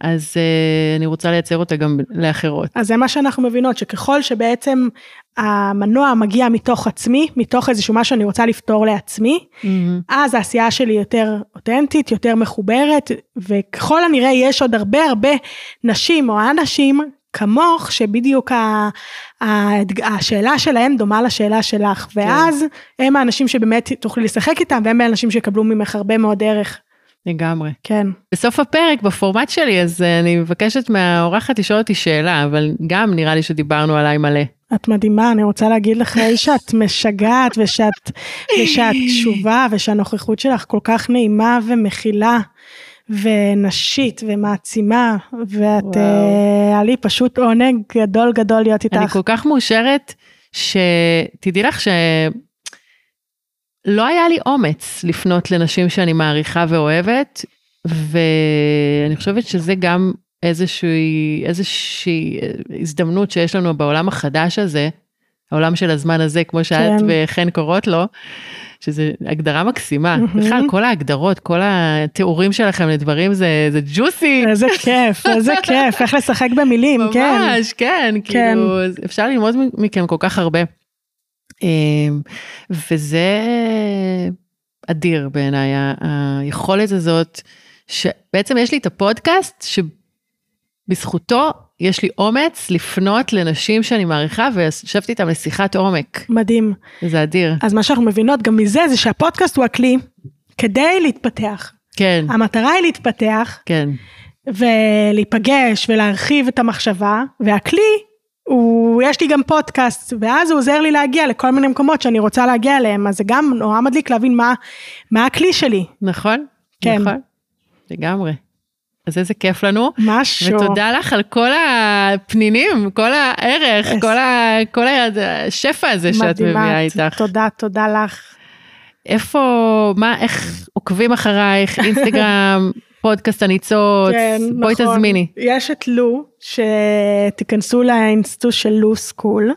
אז uh, אני רוצה לייצר אותה גם לאחרות. אז זה מה שאנחנו מבינות, שככל שבעצם המנוע מגיע מתוך עצמי, מתוך איזשהו מה שאני רוצה לפתור לעצמי, אז העשייה שלי יותר אותנטית, יותר מחוברת, וככל הנראה יש עוד הרבה הרבה נשים או אנשים כמוך, שבדיוק ה, ה, השאלה שלהם דומה לשאלה שלך, ואז הם האנשים שבאמת תוכלי לשחק איתם, והם האנשים שיקבלו ממך הרבה מאוד ערך. לגמרי. כן. בסוף הפרק, בפורמט שלי, אז uh, אני מבקשת מהאורחת לשאול אותי שאלה, אבל גם נראה לי שדיברנו עליי מלא. את מדהימה, אני רוצה להגיד לך <laughs> שאת משגעת ושאת, ושאת קשובה ושהנוכחות שלך כל כך נעימה ומכילה ונשית ומעצימה ואת. אה, היה לי פשוט עונג גדול גדול להיות אני איתך. כל כך מאושרת, שתדעי לך שלא היה לי אומץ לפנות לנשים שאני מעריכה ואוהבת, ואני חושבת שזה גם איזושהי, איזושהי הזדמנות שיש לנו בעולם החדש הזה, העולם של הזמן הזה, כמו שאת כן. וחן קוראות לו, שזה הגדרה מקסימה. בכלל, כל ההגדרות, כל התיאורים שלכם לדברים זה, זה ג'וסי. איזה כיף, איזה כיף, איך לשחק במילים, כן. ממש, כן, כן. כאילו, אפשר ללמוד מכם כל כך הרבה. אמ, וזה אדיר בעיניי, היכולת הזאת, שבעצם יש לי את הפודקאסט, שבזכותו יש לי אומץ לפנות לנשים שאני מעריכה, וישבתי איתם לשיחת עומק. מדהים. זה אדיר. אז מה שאנחנו מבינות גם מזה זה שהפודקאסט הוא הכלי כדי להתפתח. כן, המטרה היא להתפתח כן, ולהיפגש ולהרחיב את המחשבה והכלי הוא יש לי גם פודקאסט ואז הוא עוזר לי להגיע לכל מיני מקומות שאני רוצה להגיע אליהם אז זה גם נורא מדליק להבין מה מה הכלי שלי נכון? כן. נכון, לגמרי. אז איזה כיף לנו. משהו ותודה לך על כל הפנינים, כל הערך, אס- כל, ה, כל השפע הזה שאת מדהימה מביאה. איתך. תודה תודה לך איפה, מה, איך עוקבים אחרייך, <laughs> אינסטגרם, פודקאסט הניצוץ, כן, בואי נכון. תזמיני. יש את לו שתיכנסו לאינסטוט של לו סקול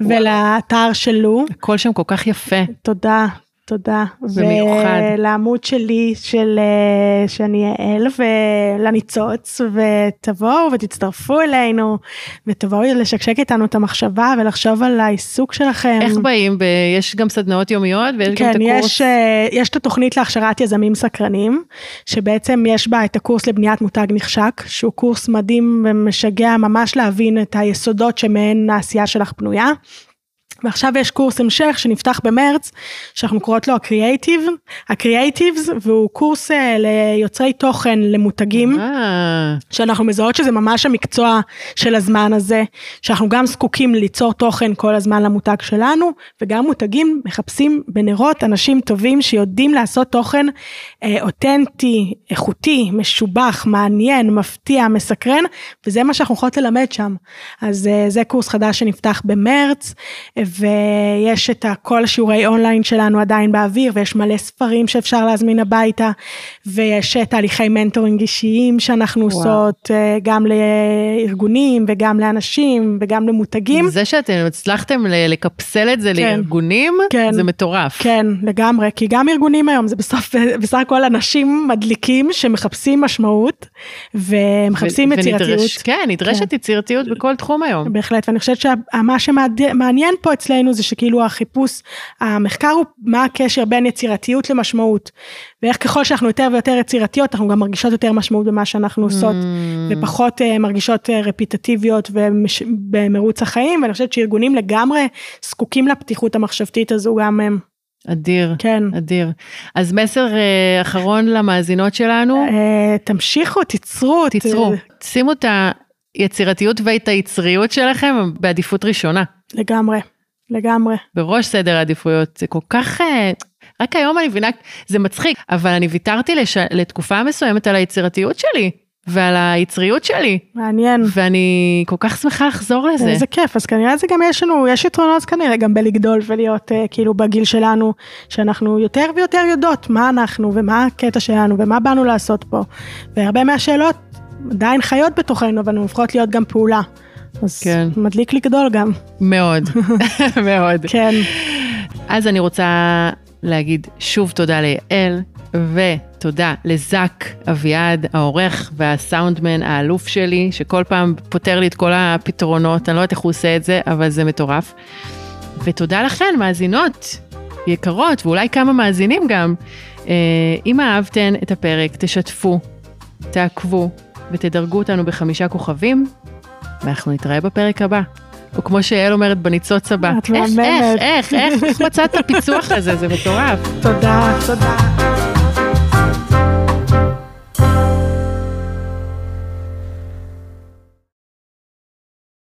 ולאתר של לו הכל שם כל כך יפה. תודה, תודה. במיוחד. ולעמוד שלי, של, אה, שאני יעל, ולניצוץ, ותבואו ותצטרפו אלינו, ותבואו לשקשק איתנו את המחשבה ולחשוב על העיסוק שלכם. איך באים? ב... יש גם סדנאות יומיות ויש גם כן, את הקורס. יש, אה, יש את התוכנית להכשרת יזמים סקרנים, שבעצם יש בה את הקורס לבניית מותג נחשק, שהוא קורס מדהים ומשגע ממש להבין את היסודות שמהן העשייה שלך בנויה. ועכשיו יש קורס המשך שנפתח במרץ, שאנחנו קוראות לו הקריאייטיב, הקריאייטיבס, והוא קורס אה, ליוצרי תוכן למותגים, אה, שאנחנו מזהות שזה ממש המקצוע של הזמן הזה, שאנחנו גם זקוקים ליצור תוכן כל הזמן למותג שלנו, וגם מותגים מחפשים בנרות אנשים טובים שיודעים לעשות תוכן אה, אותנטי, איכותי, משובח, מעניין, מפתיע, מסקרן, וזה מה שאנחנו יכולות ללמד שם. אז אה, זה קורס חדש שנפתח במרץ, ויש את כל השיעורי אונליין שלנו עדיין באוויר, ויש מלא ספרים שאפשר להזמין הביתה, ויש אה, תהליכי mentoring אישיים שאנחנו וואו. עושות אה, גם לארגונים וגם לאנשים וגם למותגים. זה שאתם הצלחתם לקפסל את זה כן. לארגונים, כן. זה מטורף. כן, לגמרי, כי גם ארגונים היום זה בסוף, <laughs> בסך הכל אנשים מדליקים שמחפשים משמעות ומחפשים ו- יצירתיות. ונדרש- כן, נדרשת יצירתיות בכל תחום היום. בהחלט, ואני חושבת שמה שמעניין פה אצלנו זה שכאילו החיפוש, המחקר הוא מה הקשר בין יצירתיות למשמעות, ואיך ככל שאנחנו יותר ויותר יצירתיות, אנחנו גם מרגישות יותר משמעות במה שאנחנו עושות, Mm. ופחות uh, מרגישות uh, רפיטטיביות ובמרוץ החיים, ואני חושבת שארגונים לגמרי זקוקים לפתיחות המחשבתית הזו גם הם, אדיר, כן. אדיר. אז מסר אה, אחרון למאזינות שלנו, Uh, תמשיכו, תיצרו. ת- תיצרו, שימו את היצירתיות ואת היצריות שלכם בעדיפות ראשונה, לגמרי, לגמרי. בראש סדר העדיפויות. זה כל כך... אה, רק היום אני מבינה, זה מצחיק, אבל אני ויתרתי לש... לתקופה מסוימת על היצירתיות שלי ועל היצריות שלי, מעניין. ואני כל כך שמחה לחזור לזה. איזה כיף, אז כנראה זה גם יש לנו, יש יתרונות כנראה גם בלגדול ולהיות uh, כאילו בגיל שלנו, שאנחנו יותר ויותר יודעות מה אנחנו ומה הקטע שלנו ומה באנו לעשות פה. והרבה מהשאלות עדיין חיות בתוכנו, אבל הן הופכות להיות גם פעולה. אז כן. מדליק לגדול גם, מאוד, <laughs> <laughs> מאוד. כן. אז אני רוצה להגיד שוב תודה ליעל, ותודה לזק אביעד, העורך והסאונדמן האלוף שלי, שכל פעם פותר לי את כל הפתרונות, אני לא יודעת איך הוא עושה את זה, אבל זה מטורף. ותודה לכן, מאזינות יקרות, ואולי כמה מאזינים גם. אה, אם אהבתן את הפרק, תשתפו, תעקבו ותדרגו אותנו בחמישה כוכבים, ואנחנו נתראה בפרק הבא. או כמו שיעל אומרת בניצוץ הבא. את איך, איך, מהממת. איך, איך, איך מצאת את הפיצוח הזה? זה מטורף. תודה, תודה.